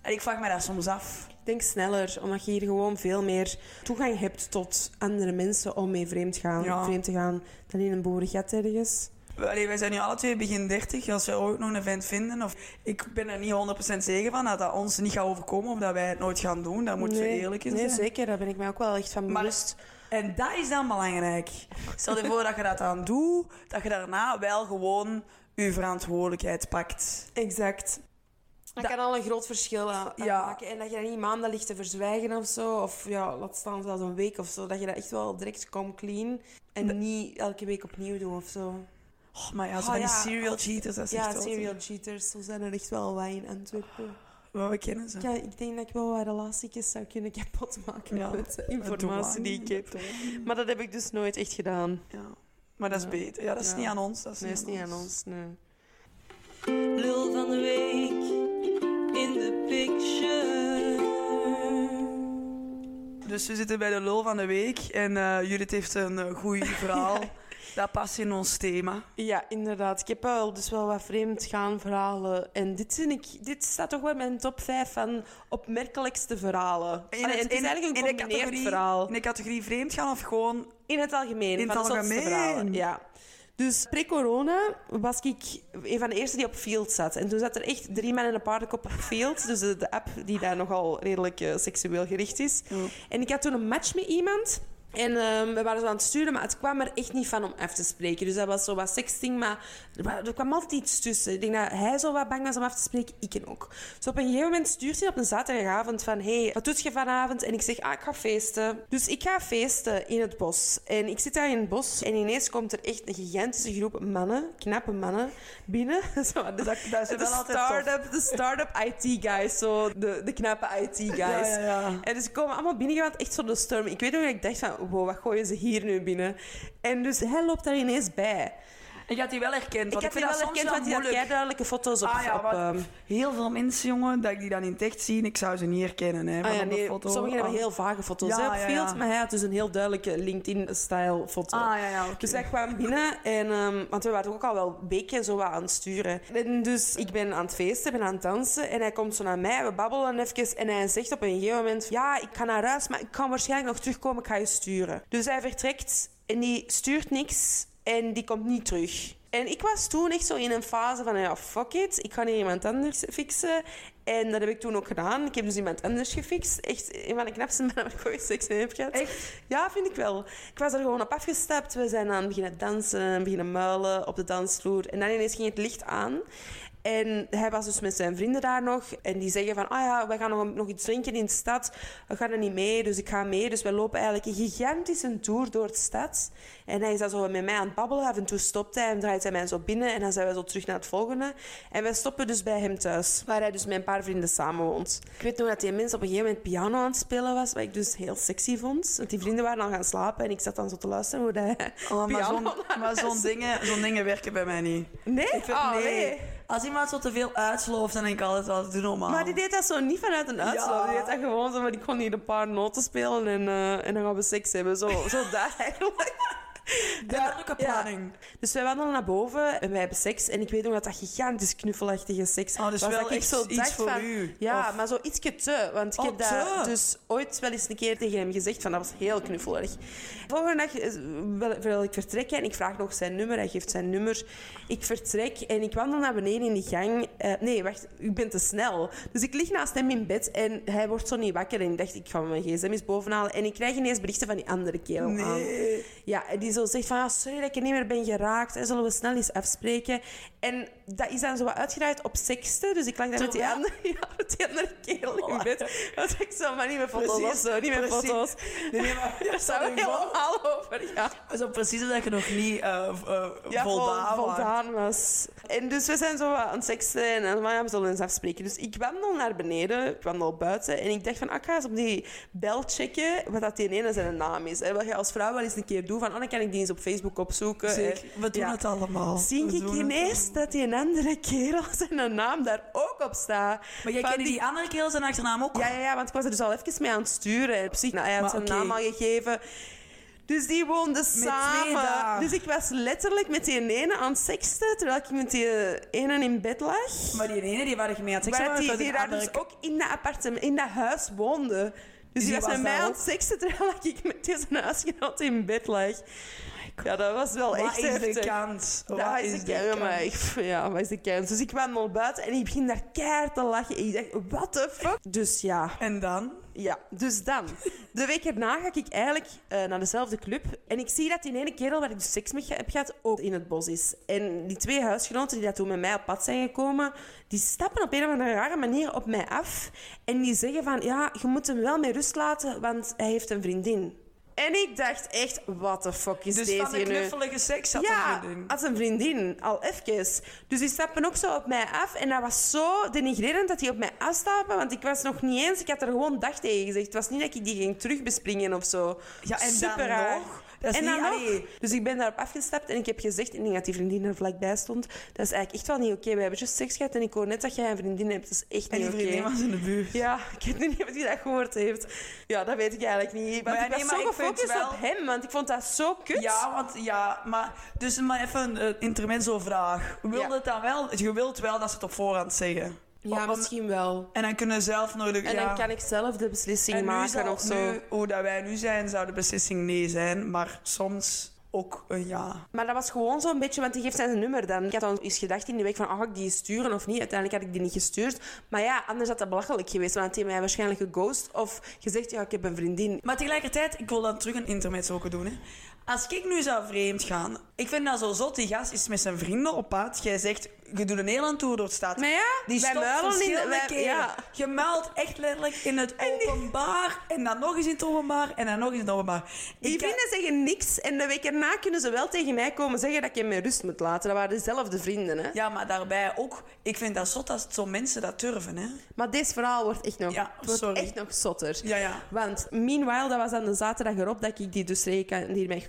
En ik vraag me dat soms af. Ik denk sneller, omdat je hier gewoon veel meer toegang hebt tot andere mensen om mee vreemd, gaan, Ja. vreemd te gaan dan in een boerengat ergens. Allee, wij zijn nu alle twee begin 30. Als we ooit nog een vent vinden, of ik ben er niet 100% zeker van dat dat ons niet gaat overkomen of dat wij het nooit gaan doen. Daar moeten we eerlijk in nee, zijn. zeker. Daar ben ik mij ook wel echt van Maar- bewust. En dat is dan belangrijk. Stel je voor dat je dat dan doet, dat je daarna wel gewoon je verantwoordelijkheid pakt. Exact. Dat, Dat- kan al een groot verschil aan aan Ja. maken. En dat je dat niet maanden ligt te verzwijgen of zo. Of ja, laat staan zelfs een week of zo. Dat je dat echt wel direct come clean. En niet elke week opnieuw doet of zo. Oh, maar ja, zo Oh, van die serial cheaters, dat is Ja, serial cheaters. Zo zijn er echt wel wat in Antwerpen. Wel, we kennen ze. Ja, ik denk dat ik wel wat relaties zou kunnen kapot maken Ja, met informatie die ik heb. Maar dat heb ik dus nooit echt gedaan. Ja. Maar dat is Ja. beter. Ja, dat is Ja. niet aan ons. Dat is Nee, is niet aan ons. Nee. Lul van de week in de picture. Dus we zitten bij de lul van de week. En eh Judith heeft een uh, goed verhaal. Dat past in ons thema. Ja, inderdaad. Ik heb wel, dus wel wat vreemd gaan verhalen. En dit, vind ik, dit staat toch wel in mijn top 5 van opmerkelijkste verhalen. In Allee, het is eigenlijk een in combineerd categorie- verhaal. In de categorie vreemd gaan of gewoon... In het algemeen. In het algemeen? verhalen, Ja. Dus pre-corona was ik een van de eerste die op Field zat. En toen zat er echt drie mannen en een paardenkop op Field. Dus de, de app die daar nogal redelijk eh, seksueel gericht is. En ik had toen een match met iemand. En ehm, we waren zo aan het sturen, maar het kwam er echt niet van om af te spreken. Dus dat was zo wat sexting, maar er, wa- kwam altijd iets tussen. Ik denk dat hij zo wat bang was om af te spreken, ik ook. Dus op een gegeven moment stuurt hij op een zaterdagavond van hey, wat doet je vanavond? En ik zeg, ah, ik ga feesten. Dus ik ga feesten in het bos. En ik zit daar in het bos en ineens komt er echt een gigantische groep mannen, knappe mannen, binnen. Zo, de, Dat- dat is de wel start-up, de start-up IT guys, zo de, de knappe IT guys. Ja, ja, ja. En dus ze komen allemaal binnengegaan, echt zo de storm. Ik weet nog dat ik dacht van, wow, wat gooien ze hier nu binnen? En dus hij loopt daar ineens bij. Ik had die wel herkend. Ik want heb die vind wel herkend, want die had duidelijke foto's op. Ah ja, op ehm, heel veel mensen, jongen, dat ik die dan in het echt zie, ik zou ze niet herkennen. Hè, Ah ja, nee, foto. sommigen hebben Ah. heel vage foto's Ja, hè, op ja, field, maar hij had dus een heel duidelijke LinkedIn-style foto. Ah ja, ja. Dus hij kwam binnen, en, ehm, want we waren ook al wel weken zo wat aan het sturen. En dus ik ben aan het feesten, ben aan het dansen en hij komt zo naar mij, we babbelen even en hij zegt op een gegeven moment ja, ik ga naar huis, maar ik kan waarschijnlijk nog terugkomen, ik ga je sturen. Dus hij vertrekt en die stuurt niks en die komt niet terug. En ik was toen echt zo in een fase van, ja, fuck it, ik ga hier iemand anders fixen. En dat heb ik toen ook gedaan. Ik heb dus iemand anders gefixt. Echt een van de knapste mannen waar ik ooit seks mee heb gehad. Echt? Ja, vind ik wel. Ik was er gewoon op afgestapt. We zijn aan het beginnen dansen, beginnen muilen op de dansvloer. En dan ineens ging het licht aan. En hij was dus met zijn vrienden daar nog. En die zeggen van, ah ja, we gaan nog, nog iets drinken in de stad. We gaan er niet mee, dus ik ga mee. Dus we lopen eigenlijk een gigantische tour door de stad. En hij is dan zo met mij aan het babbelen. Af en toe stopt hij en draait hij mij zo binnen. En dan zijn we zo terug naar het volgende. En wij stoppen dus bij hem thuis. Waar hij dus met een paar vrienden samenwoont. Ik weet nog dat die mens op een gegeven moment piano aan het spelen was. Wat ik dus heel sexy vond. Want die vrienden waren al gaan slapen. En ik zat dan zo te luisteren hoe hij Oh, maar piano zo'n maar dingen, zo'n dingen werken bij mij niet. Nee? Ik vind, Oh, nee. nee. Als iemand zo te veel uitslooft, dan denk ik altijd, dat doe normaal. Maar die deed dat zo niet vanuit een uitslag. Ja. Die deed dat gewoon zo, maar ik kon hier een paar noten spelen en, eh, en dan gaan we seks hebben. Zo, zo daar eigenlijk. Duidelijke Ja. planning. Dus wij wandelen naar boven en wij hebben seks. En ik weet nog dat dat gigantisch knuffelachtige seks Oh, dus was. wel dat echt zo iets voor van, u, Ja, of- maar zo ietsje te. Want ik Oh, heb dat te? dus ooit wel eens een keer tegen hem gezegd van dat was heel knuffelig. Volgende dag eh, wil, ik vertrekken en ik vraag nog zijn nummer. Hij geeft zijn nummer. Ik vertrek en ik wandel naar beneden in die gang. Eh, nee, wacht, ik ben te snel. Dus ik lig naast hem in bed en hij wordt zo niet wakker. En ik dacht, ik ga mijn gsm eens bovenhalen. En ik krijg ineens berichten van die andere kerel aan. Nee. Ja, die zo zegt van, ah, sorry dat ik niet meer ben geraakt. En zullen we snel eens afspreken? En dat is dan zo wat uitgedraaid op seksten. Dus ik lag daar met die, andere, ja, met die andere kerel in bed. Dat ik zo, maar niet met foto's Precies, of zo. Niet met foto's. Nee, nee, maar Daar zou ik helemaal over gaan. Zo precies dat je nog niet eh eh, Ja, vol- voldaan was. voldaan was. En dus we zijn zo wat aan het seksen en ja, we zullen eens afspreken. Dus ik wandel naar beneden, ik wandel buiten en ik dacht van, ah, ik ga eens op die bel checken wat dat die ene zijn naam is. En wat je als vrouw wel eens een keer doet, van, oh, dan kan ik die eens op Facebook opzoeken. Zeker. En- We doen ja. het allemaal. Zie We ik ineens dat die een andere kerel zijn naam daar ook op staat. Maar jij kende die andere kerel zijn achternaam ook? Ja, ja, ja, want ik was er dus al even mee aan het sturen. Op zich, nou, hij had Maar zijn naam al gegeven. Dus die woonden samen. Dus ik was letterlijk met die ene aan het seksten, terwijl ik met die ene in bed lag. Maar die ene die waar ik mee aan het was, die, die een daar andere- dus ook in dat appartement, in dat huis woonde. Dus die, die was met mij aan het seksen, terwijl ik met die zijn huisgenoot in bed lag. Ja, dat was wel Wat echt is de heftig. kans? Wat Ja, is de kern, maar ik, ja, wat is de kern? Dus ik kwam nog buiten en ik begin daar keihard te lachen. Ik dacht, what the fuck? Dus ja, En dan? ja, dus dan. De week erna ga ik eigenlijk eh, naar dezelfde club. En ik zie dat die ene kerel waar ik dus seks mee heb gehad, ook in het bos is. En die twee huisgenoten die dat toen met mij op pad zijn gekomen, die stappen op een of andere rare manier op mij af. En die zeggen van, ja, je moet hem wel met rust laten, want hij heeft een vriendin. En ik dacht echt, what the fuck is Dus deze van de hier nu? knuffelige seks had Ja, een vriendin. als een vriendin, al even. Dus die stappen ook zo op mij af. En dat was zo denigrerend dat die op mij afstappen. Want ik was nog niet eens... Ik had er gewoon dag tegen gezegd. Het was niet dat ik die ging terugbespringen of zo. Ja, en Super dan raar. nog? Dat is en dan niet- allee. Dus ik ben daarop afgestapt en ik heb gezegd... Ik denk dat die vriendin er vlakbij stond. Dat is eigenlijk echt wel niet oké. We hebben juist seks gehad en ik hoor net dat jij een vriendin hebt. Dat is echt En niet die oké. vriendin was in de buurt. Ja, ik weet niet of hij dat gehoord heeft. Ja, dat weet ik eigenlijk niet. Maar ik was nee, maar zo gefocust wel- op hem, want ik vond dat zo kut. Ja, want ja, maar dus maar even een uh, intermezzo-vraag. Wil Ja. het dan wel? Je wilt wel dat ze het op voorhand zeggen. Ja, Om- misschien wel. En dan kunnen ze zelf de. En ja. dan kan ik zelf de beslissing en maken zal, of zo. nu, hoe dat wij nu zijn, zou de beslissing nee zijn. Maar soms ook een ja. Maar dat was gewoon zo'n beetje, want die geeft zijn nummer dan. Ik had dan eens gedacht in de week van, oh, ga ik die sturen of niet? Uiteindelijk had ik die niet gestuurd. Maar ja, anders had dat belachelijk geweest. Want hij heeft mij waarschijnlijk geghost of gezegd, ja, ik heb een vriendin. Maar tegelijkertijd, ik wil dan terug een intermezzo ook doen. Hè. Als ik nu zou vreemd gaan, ik vind dat zo zot. Die gast is met zijn vrienden op pad. Jij zegt, je doet een hele tour door de stad. Maar ja, Die wij muilen in... wij- keren. ja. Je muilt echt letterlijk in het openbaar. En dan nog eens in het openbaar. En dan nog eens in het openbaar. Die Ik kan- vrienden zeggen niks en de week erna kunnen ze wel tegen mij komen zeggen dat ik hem met rust moet laten. Dat waren dezelfde vrienden, hè. Ja, maar daarbij ook... Ik vind dat zot als zo'n mensen dat durven, hè. Maar dit verhaal wordt echt nog, Ja, het wordt echt nog zotter. Ja, ja. Want meanwhile, dat was dan de zaterdag erop dat ik die dus tegen die mij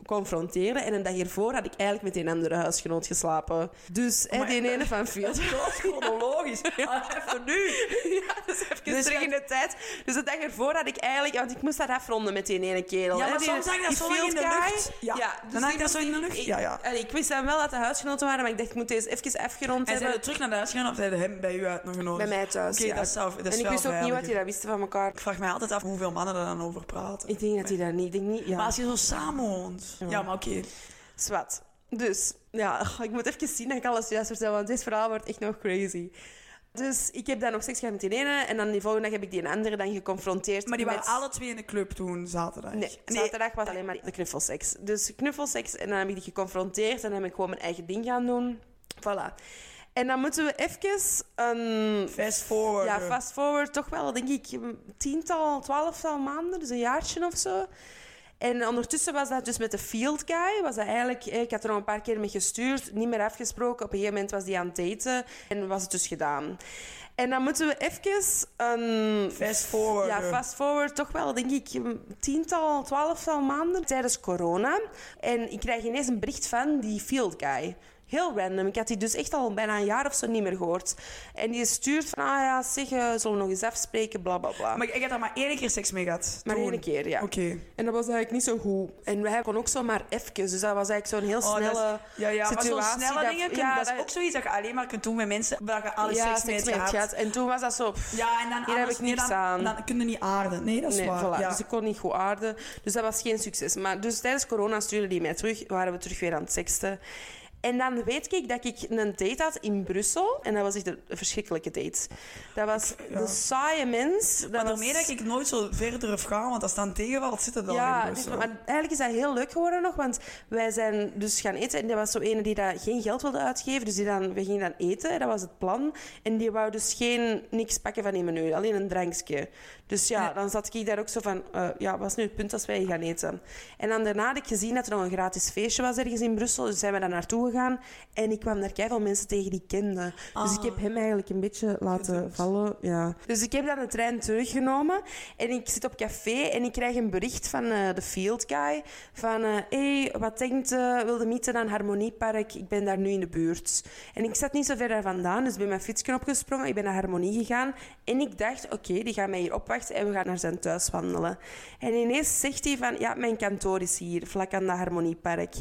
confronteerde. En een dag ervoor had ik eigenlijk met een andere huisgenoot geslapen. Dus hè, Maar- die ene van Field. Dat is chronologisch. Maar even nu. ja, dus even Dus terug in de tijd. Dus de dag ervoor had ik eigenlijk... Want ik moest dat afronden met die ene kerel. Ja, maar die- soms hangt dat zo in de lucht. Ja, Ja, dan dus hangt die dat zo in de lucht. ik- Ja, ja. ik wist dan wel dat de huisgenoten waren, maar ik dacht, ik moet deze even afgerond En zijn hebben. we terug naar de huis gegaan of zijn hem bij u uitgenodigd? Bij mij thuis, ja. dat, zou, dat is en ik wel wist ook niet wat die dat wisten van elkaar. Ik vraag mij altijd af hoeveel mannen er dan over praten. Ik denk dat hij dat niet... Ik denk niet... Ja. Maar als je zo samen woont. Ja, maar oké. Zwat. Dus, ja, ik moet even zien dat ik alles juist vertel, want dit verhaal wordt echt nog crazy. Dus ik heb dan nog seks gehad met die ene en dan die volgende dag heb ik die andere dan geconfronteerd Maar die waren alle twee in de club toen, zaterdag. Nee, zaterdag was alleen maar de knuffelseks. Dus knuffelseks en dan heb ik die geconfronteerd en dan heb ik gewoon mijn eigen ding gaan doen. Voilà. En dan moeten we even. Fast forward. Ja, fast forward toch wel, denk ik, een tiental, twaalftal maanden, dus een jaartje of zo. En ondertussen was dat dus met de field guy. Was dat eigenlijk, eh, ik had er nog een paar keer mee gestuurd, niet meer afgesproken. Op een gegeven moment was die aan het daten en was het dus gedaan. En dan moeten we even een... Fast forward. Ja, fast forward toch wel, denk ik, een tiental, twaalftal maanden tijdens corona. En ik krijg ineens een bericht van die field guy. Heel random. Ik had die dus echt al bijna een jaar of zo niet meer gehoord. En die stuurt van, ah ja, zeg, eh, zullen we nog eens afspreken, bla bla bla. Maar ik heb daar maar één keer seks mee gehad. Maar één keer, ja. Oké. En dat was eigenlijk niet zo goed. En wij kon ook zomaar even. Dus dat was eigenlijk zo'n heel Oh, is- snelle ja, ja, maar zo'n situatie. snelle dat- dingen, kun- ja, dat is ook zoiets dat je alleen maar kunt doen met mensen waar je alle ja, seks mee mee gehad. En toen was dat zo... pff, Ja, en dan Hier heb ik niks dan, aan. Dan kun je niet aarden. Nee, dat is Nee, waar. voilà. Ja. Dus ik kon niet goed aarden. Dus dat was geen succes. Maar dus tijdens corona stuurde die mij terug. Waren we terug weer aan het seksten. En dan weet ik dat ik een date had in Brussel. En dat was echt een verschrikkelijke date. Dat was ja. de saaie mens. Dat maar was... daarmee dat ik nooit zo verder durf gaan, want als het dan tegenvalt, zit het al Ja, in dus, Brussel. maar eigenlijk is dat heel leuk geworden nog, want wij zijn dus gaan eten en er was zo ene die dat geen geld wilde uitgeven, dus die dan, we gingen dan eten, dat was het plan. En die wou dus geen, niks pakken van die menu, alleen een drankje. Dus ja, Ja. dan zat ik daar ook zo van, eh, ja, wat is nu het punt als wij gaan eten? En dan daarna had ik gezien dat er nog een gratis feestje was ergens in Brussel, dus zijn we daar naartoe gegaan. En ik kwam daar keiveel mensen tegen die ik kende. Dus ik heb hem eigenlijk een beetje laten vallen. Ja. Dus ik heb dan de trein teruggenomen en ik zit op café en ik krijg een bericht van eh, de field guy van hé, hey, wat denkt, eh wilde mieten aan Harmoniepark? Ik ben daar nu in de buurt. En ik zat niet zo ver daar vandaan, dus ik ben mijn fietsje opgesprongen. Ik ben naar Harmonie gegaan en ik dacht, oké, die gaat mij hier opwachten en we gaan naar zijn thuis wandelen. En ineens zegt hij van, ja, mijn kantoor is hier, vlak aan dat Harmoniepark.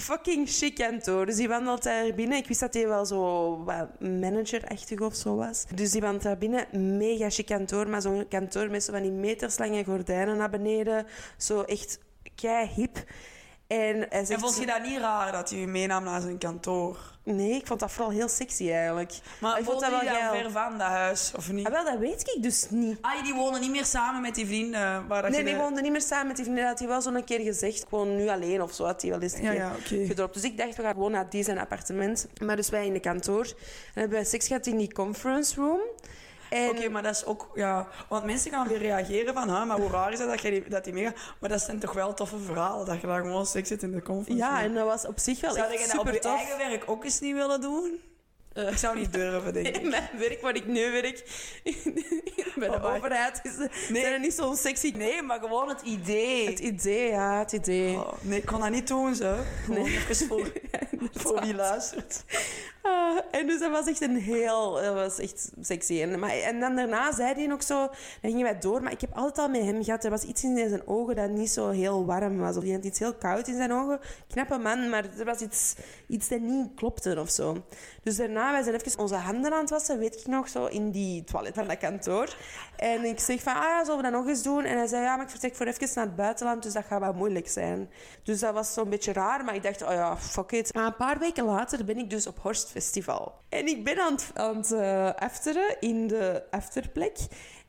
Fucking chic kantoor. Dus die wandelt daar binnen. Ik wist dat hij wel zo wat managerachtig of zo was. Dus die wandelt daar binnen. Mega chic kantoor. Maar zo'n kantoor met zo van die meterslange gordijnen naar beneden. Zo echt kei hip. En hij En zegt... vond je dat niet raar dat hij je meenam naar zijn kantoor? Nee, ik vond dat vooral heel sexy eigenlijk. Maar ik vond dat hij wel geil. ver van, dat huis, of niet? Ah, wel, dat weet ik dus niet. Ah, die wonen niet meer samen met die vrienden. Waar dat Nee, die de- woonde niet meer samen met die vriendin. Dat had hij wel zo'n keer gezegd. Gewoon nu alleen of zo had hij wel eens een Ja, keer ja, gedropt. Dus ik dacht, we gaan gewoon naar die zijn appartement. Maar dus wij in de kantoor. En hebben wij seks gehad in die conference room. En Oké, maar dat is ook... Ja, want mensen gaan weer reageren van... Huh, maar hoe raar is dat dat, je die, dat die meegaat? Maar dat zijn toch wel toffe verhalen. Dat je daar gewoon seks zit in de conference. ja, en dat was op zich wel Zou echt je dat op super je tof. eigen werk ook eens niet willen doen? Eh. Ik zou niet durven, denk ik. In mijn werk, waar ik nu werk, bij de Oh, overheid, is, Nee. zijn er niet zo sexy. Nee, maar gewoon het idee. Het idee, ja, het idee. Oh, nee, ik kon dat niet doen, zo. Gewoon even voor, voor wie luistert. Ah, en dus dat was echt een heel... Dat was echt sexy. En, maar, en dan daarna zei hij nog zo... Dan gingen wij door, maar ik heb altijd al met hem gehad. Er was iets in zijn ogen dat niet zo heel warm was. Of hij had iets heel koud in zijn ogen. Knappe man, maar er was iets, iets dat niet klopte of zo. Dus daarna, wij zijn even onze handen aan het wassen, weet ik nog, zo in die toilet van dat kantoor. En ik zeg van, ah ja, zullen we dat nog eens doen? En hij zei, ja, maar ik vertrek voor even naar het buitenland, dus dat gaat wel moeilijk zijn. Dus dat was zo'n beetje raar, maar ik dacht, oh ja, fuck it. Maar een paar weken later ben ik dus op Horst Festival. En ik ben aan het, aan het eh, afteren in de afterplek.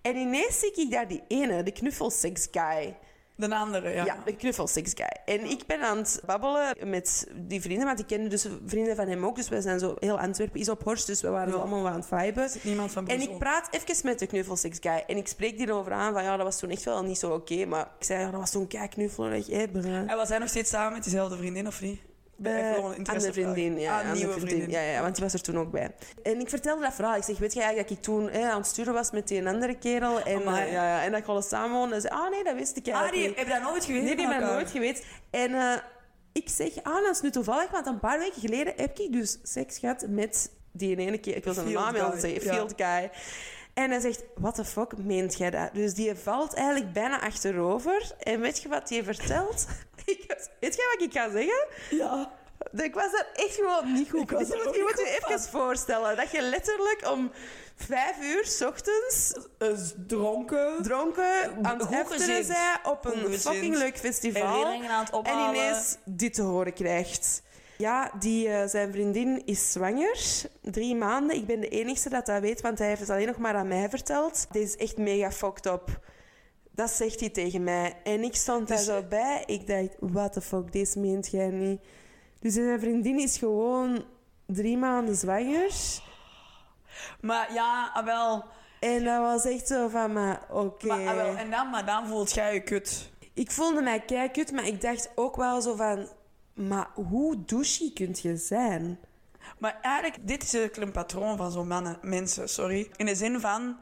En ineens zie ik daar die ene, de knuffelseks guy. De andere, ja. Ja, de knuffelseks guy. En ik ben aan het babbelen met die vrienden, want ik ken dus vrienden van hem ook. Dus wij zijn zo heel Antwerpen is op Horst, dus we waren Ja. zo allemaal aan het viben. Niemand van En ik praat even met de knuffelseks guy. En ik spreek die erover aan van ja, dat was toen echt wel niet zo oké. maar ik zei, ja, dat was toen kei knuffelig. hè. En was hij nog steeds samen met diezelfde vriendin, of niet? Echt gewoon Eh, interesse aan de vriendin, ja. Ah, aan een de nieuwe vriendin. Ja, ja, want die was er toen ook bij. En ik vertelde dat verhaal. Ik zeg, weet je eigenlijk dat ik toen hè, aan het sturen was met die andere kerel? En, Amai. eh, ja, ja, en dat ik gewoon samen woonde. En zei, ah nee, dat wist ik Ah, eigenlijk die niet. heb je dat nooit geweten? Nee, die dat elkaar? nooit geweten. En eh, ik zeg, ah, dat is nu toevallig, want een paar weken geleden heb ik dus seks gehad met die ene keer. Ik wil zijn naam wel zeggen, ja. Field Guy. En hij zegt, what the fuck meent jij dat? Dus die valt eigenlijk bijna achterover. En weet je wat hij vertelt? Ik weet je wat ik ga zeggen? Ja. Ik was er echt gewoon niet goed Ik Dus je moet je moet even voorstellen dat je letterlijk om vijf uur s ochtends Dus dronken. dronken aan het gezind. zijn op een fucking leuk festival. Herinneringen aan het En ineens dit te horen krijgt. Ja, die, eh, zijn vriendin is zwanger. Drie maanden. Ik ben de enige dat dat weet, want hij heeft het alleen nog maar aan mij verteld. Dit is echt mega fucked up. Dat zegt hij tegen mij. En ik stond daar Dus- zo bij. Ik dacht, what the fuck, deze meent jij niet. Dus zijn vriendin is gewoon drie maanden zwanger. Maar ja, ah, wel. En dat was echt zo van, maar oké. Maar, ah, wel. En dan, maar dan voelt jij je kut. Ik voelde mij kut, maar ik dacht ook wel zo van... Maar hoe douchey kunt je zijn? Maar eigenlijk, dit is een patroon van zo'n mannen, mensen, sorry. In de zin van,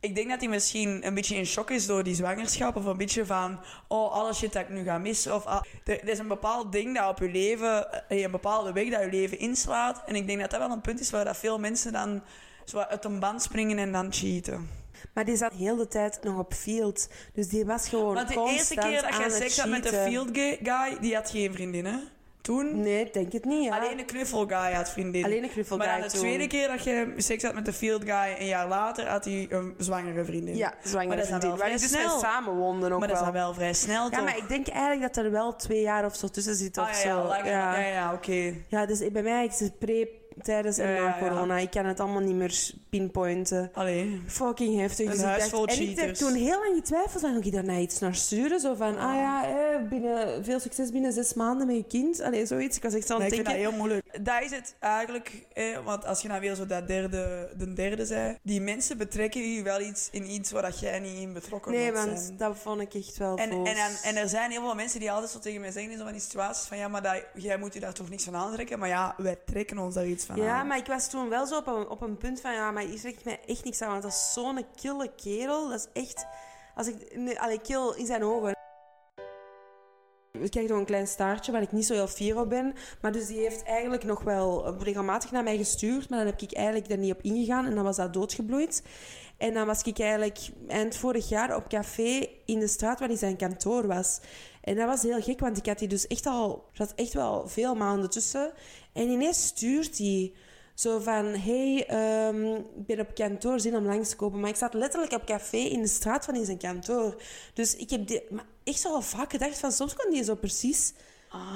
ik denk dat hij misschien een beetje in shock is door die zwangerschap. Of een beetje van, oh, alle shit dat ik nu ga missen. Of, ah, er, er is een bepaald ding dat op je leven, eh, een bepaalde weg dat je leven inslaat. En ik denk dat dat wel een punt is waar dat veel mensen dan zo uit een band springen en dan cheaten. Maar die zat heel de tijd nog op field. Dus die was gewoon Want de eerste keer dat jij seks had met cheaten. field guy, die had geen vriendin, hè? Toen? Nee, ik denk het niet, ja. Alleen de knuffelguy had vriendin. Alleen een knuffelguy Maar dan de toen. tweede keer dat je seks had met de field guy, een jaar later had hij een zwangere vriendin. Ja, Maar zwangere dat is dan vriendin. wel vrij dus snel. samen woonden ook maar dat is wel. dan wel vrij snel, Ja, toch? maar ik denk eigenlijk dat er wel twee jaar of zo tussen zit of Ah, ja, zo. ja, ja, ja, oké. Ja, dus bij mij is het pre, tijdens en Ja, na ja. corona. Ik kan het allemaal niet meer pinpointen. Allee. Fucking heftig. Een Dus ik huis dacht- vol en ik heb toen heel lang getwijfeld. Van, ga ik daar nou iets naar sturen? Zo van, ah ja, eh, binnen, veel succes binnen zes maanden met je kind. Allee, zoiets. Ik was echt zo aan Nee, het ik vind dat denken... heel moeilijk. Dat is het eigenlijk, eh, want als je nou weer zo dat derde, de derde zei, die mensen betrekken je wel iets in iets waar dat jij niet in betrokken Nee, wilt want zijn. dat vond ik echt wel En, en, en er zijn heel veel mensen die altijd zo tegen mij zeggen in zo van die situaties van ja, maar dat, jij moet je daar toch niks van aantrekken. Maar ja, wij trekken ons daar iets van Ja, maar ik was toen wel zo op een, op een punt van... Ja, maar je trekt mij echt niks aan. Want dat is zo'n kille kerel. Dat is echt... Als ik... Nee, allee, kill in zijn ogen. Ik krijg nog een klein staartje waar ik niet zo heel fier op ben. Maar dus die heeft eigenlijk nog wel regelmatig naar mij gestuurd. Maar dan heb ik eigenlijk daar niet op ingegaan. En dan was dat doodgebloeid. En dan was ik eigenlijk eind vorig jaar op café in de straat waar hij zijn kantoor was. En dat was heel gek, want ik had die dus echt al... Er zat echt wel veel maanden tussen. En ineens stuurt hij zo van... Hey, ehm, ik ben op kantoor, zin om langs te komen. Maar ik zat letterlijk op café in de straat van in zijn kantoor. Dus ik heb die, maar echt zo al vaak gedacht van... Soms kon die zo precies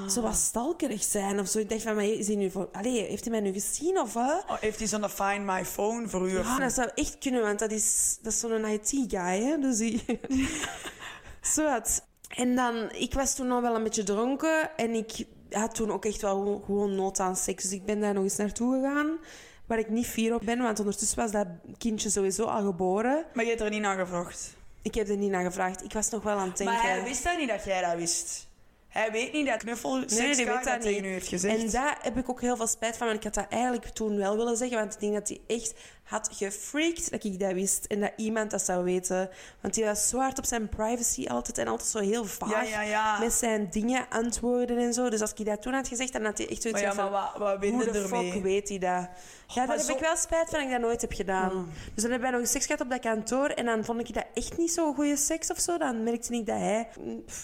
zo wat stalkerig zijn of zo. Ik dacht van, maar is hij nu voor... Allee, heeft hij mij nu gezien of wat? Oh, heeft hij zo'n Find My Phone voor u? of- Ja, dat zou echt kunnen, want dat is, dat is zo'n IT-guy, hè. Dus die... Zo wat. En dan, ik was toen nog wel een beetje dronken en ik had toen ook echt wel gewoon- nood aan seks. Dus ik ben daar nog eens naartoe gegaan, waar ik niet fier op ben, want ondertussen was dat kindje sowieso al geboren. Maar je hebt er niet naar gevraagd. Ik heb er niet naar gevraagd. Ik was nog wel aan het denken. Maar hij wist dat niet dat jij dat wist. Hij weet niet dat knuffel Nee, seks weet dat dat tegen u heeft gezegd. En daar heb ik ook heel veel spijt van, want ik had dat eigenlijk toen wel willen zeggen, want ik denk dat hij echt had gefreakt dat ik dat wist en dat iemand dat zou weten. Want die was zo hard op zijn privacy altijd en altijd zo heel vaag Ja, ja, ja. met zijn dingen antwoorden en zo. Dus als ik dat toen had gezegd, dan had hij echt zoiets Maar ja, van... maar wat, wat Hoe de ermee? fuck weet hij dat? Ja, daar heb zo- ik wel spijt van dat ik dat nooit heb gedaan. Mm. Dus dan hebben wij nog seks gehad op dat kantoor en dan vond ik dat echt niet zo'n goede seks of zo. Dan merkte ik dat hij...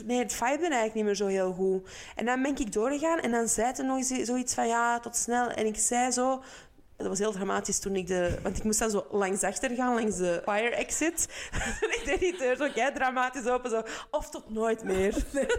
Nee, het vibe eigenlijk niet meer zo heel goed. En dan ben ik doorgegaan en dan zei hij nog zoiets van ja, tot snel. En ik zei zo... Dat was heel dramatisch toen ik de... Want ik moest dan zo langs achter gaan, langs de fire exit. en ik deed die deur zo kei dramatisch open, zo... Of tot nooit meer.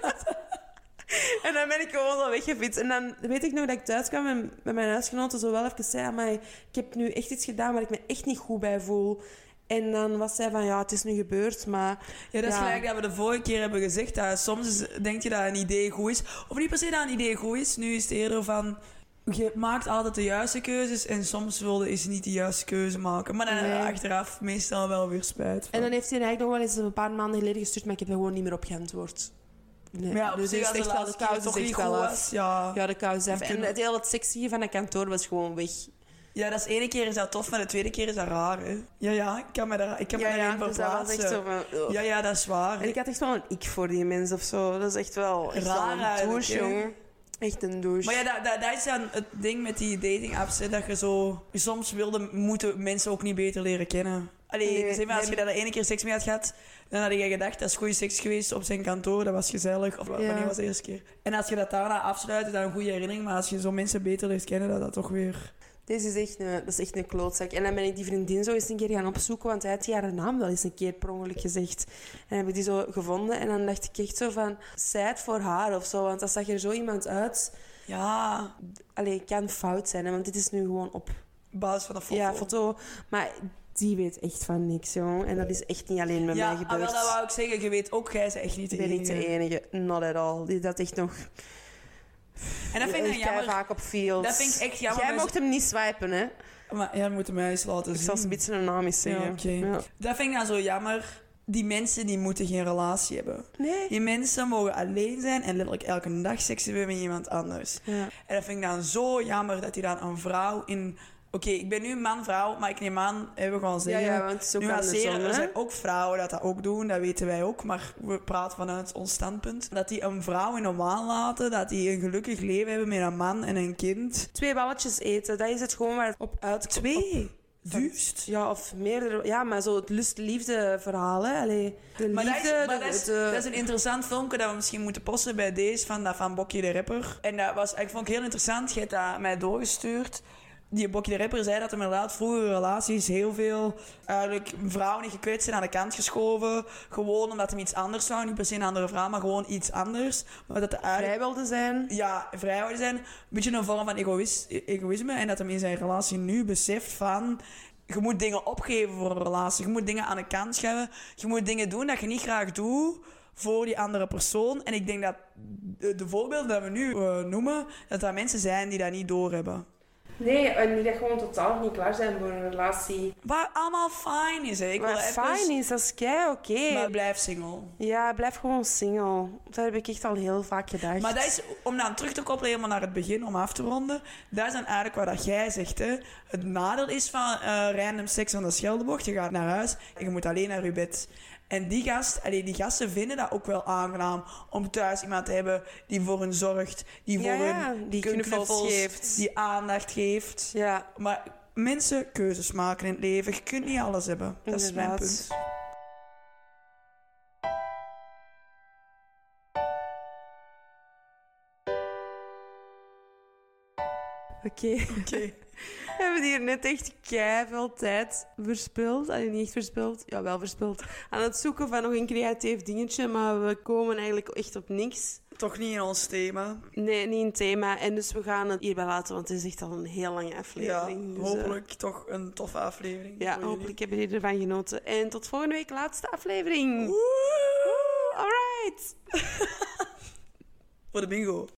En dan ben ik gewoon zo weggefietst. En dan weet ik nog dat ik thuis kwam en met mijn huisgenoten zo wel even zei... Maar ik heb nu echt iets gedaan waar ik me echt niet goed bij voel. En dan was zij van, ja, het is nu gebeurd, maar... Ja, dat is Ja. gelijk dat we de vorige keer hebben gezegd. Dat soms denk je dat een idee goed is. Of niet per se dat een idee goed is. Nu is het eerder van... Je maakt altijd de juiste keuzes. En soms wilde is niet de juiste keuze maken. Maar dan Nee. achteraf meestal wel weer spijt van. En dan heeft hij eigenlijk nog wel eens een paar maanden geleden gestuurd, maar ik heb er gewoon niet meer op geantwoord. Nee. Ja, dus is echt wel de kous toch niet wel af. Ja. Ja, de kous af. En het hele sexy van dat kantoor was gewoon weg. ja, dat is ene keer is dat tof. Maar de tweede keer is dat raar. Hè? Ja, ja. Ik kan me, daar, ik kan me daarin dus verplaatsen. zo van... ugh. Ja, ja, dat is waar. En ik had echt wel een ik voor die mens of zo. Dat is echt wel, echt Raar een douche, jongen. Echt een douche. Maar ja, dat, dat, dat is dan het ding met die dating apps. Hè, dat je zo... Soms wilde, moeten mensen ook niet beter leren kennen. Allee, Nee, zeg maar, als je daar de ene keer seks mee had gehad... Dan had je gedacht, dat is goede seks geweest op zijn kantoor. Dat was gezellig. Of Ja. wanneer was de eerste keer? En als je dat daarna afsluit, is dat een goede herinnering. Maar als je zo mensen beter leert kennen, dat dat toch weer... Deze is echt een, dat is echt een klootzak. En dan ben ik die vriendin zo eens een keer gaan opzoeken, want hij had die haar naam wel eens een keer per ongeluk gezegd. En dan heb ik die zo gevonden en dan dacht ik echt zo van, zij het voor haar of zo, want dat zag er zo iemand uit. Ja, Allee, kan fout zijn, hè, want dit is nu gewoon op basis van de foto. ja, foto. Maar die weet echt van niks, jong. En dat is echt niet alleen met Ja, mij ah, gebeurd. dat wou ik zeggen. Je weet ook, jij bent echt niet de ik ben niet de enige. enige, not at all. Die dat echt nog En dat vind ik jammer. vaak op fields. Dat vind ik echt jammer. Jij mocht hem niet swipen, hè? Maar ja, dat moeten mij eens laten Ik zien. zal ze een beetje een naam eens zeggen. Ja. Dat vind ik dan zo jammer. Die mensen die moeten geen relatie hebben. Nee. Die mensen mogen alleen zijn en letterlijk elke dag seks hebben met iemand anders. Ja. En dat vind ik dan zo jammer dat hij dan een vrouw in... Oké, ik ben nu man-vrouw, maar ik neem aan, hebben we gewoon Ja, zeggen... ja, want het is ook nuanceren. andersom, Er hè? zijn ook vrouwen dat dat ook doen, dat weten wij ook. Maar we praten vanuit ons standpunt. Dat die een vrouw in een waan laten, dat die een gelukkig leven hebben met een man en een kind. Twee balletjes eten, dat is het gewoon waar het op uitkomt. Twee? Juist. Ja, of meerdere. Ja, maar zo het lust-liefde verhaal, hè. Allee, de Maar, dat is, liefde... maar de- dat, is, de- dat is een interessant filmpje dat we misschien moeten posten bij deze van, dat van Bokkie de Rapper. En dat was, ik vond ik heel interessant. Je hebt dat mij doorgestuurd. Die Bokkie de Rapper zei dat hem inderdaad vroeger relaties heel veel eigenlijk vrouwen die gekwetst zijn aan de kant geschoven. Gewoon omdat hem iets anders zou. Niet per se een andere vrouw, maar gewoon iets anders. Maar dat de eigenlijk vrij wilde zijn. ja, vrij wilde zijn. Een beetje een vorm van egoïs- egoïsme. En dat hem in zijn relatie nu beseft van... Je moet dingen opgeven voor een relatie. Je moet dingen aan de kant schuiven. Je moet dingen doen dat je niet graag doet voor die andere persoon. En ik denk dat de, de voorbeelden dat we nu eh, noemen... dat dat mensen zijn die dat niet doorhebben. Nee, en die dat gewoon totaal niet klaar zijn voor een relatie. Wat allemaal fijn is, hè. Ik wil even- fijn is, dat is kei oké. Maar blijf single. Ja, blijf gewoon single. Dat heb ik echt al heel vaak gedacht. Maar dat is, om dan terug te koppelen helemaal naar het begin, om af te ronden. Dat is dan eigenlijk wat dat jij zegt. Hè. Het nadeel is van eh, random seks aan de Scheldebocht. Je gaat naar huis en je moet alleen naar je bed. En die, gast, allee, die gasten vinden dat ook wel aangenaam om thuis iemand te hebben die voor hen zorgt, die voor Ja, hun die knuffels geeft. die aandacht geeft. Ja, Maar mensen keuzes maken in het leven. Je kunt niet alles hebben. Dat is mijn punt. oké. Oké. We hebben hier net echt veel tijd verspild. Allee, niet echt verspild. Ja, wel verspild. Aan het zoeken van nog een creatief dingetje, maar we komen eigenlijk echt op niks. Toch niet in ons thema. Nee, niet een thema. En dus we gaan het hierbij laten, want het is echt al een heel lange Ja, aflevering. Dus, eh, hopelijk toch een toffe aflevering. ja, hopelijk hebben jullie ervan genoten. En tot volgende week, laatste aflevering. Woe! Alright. Voor de bingo.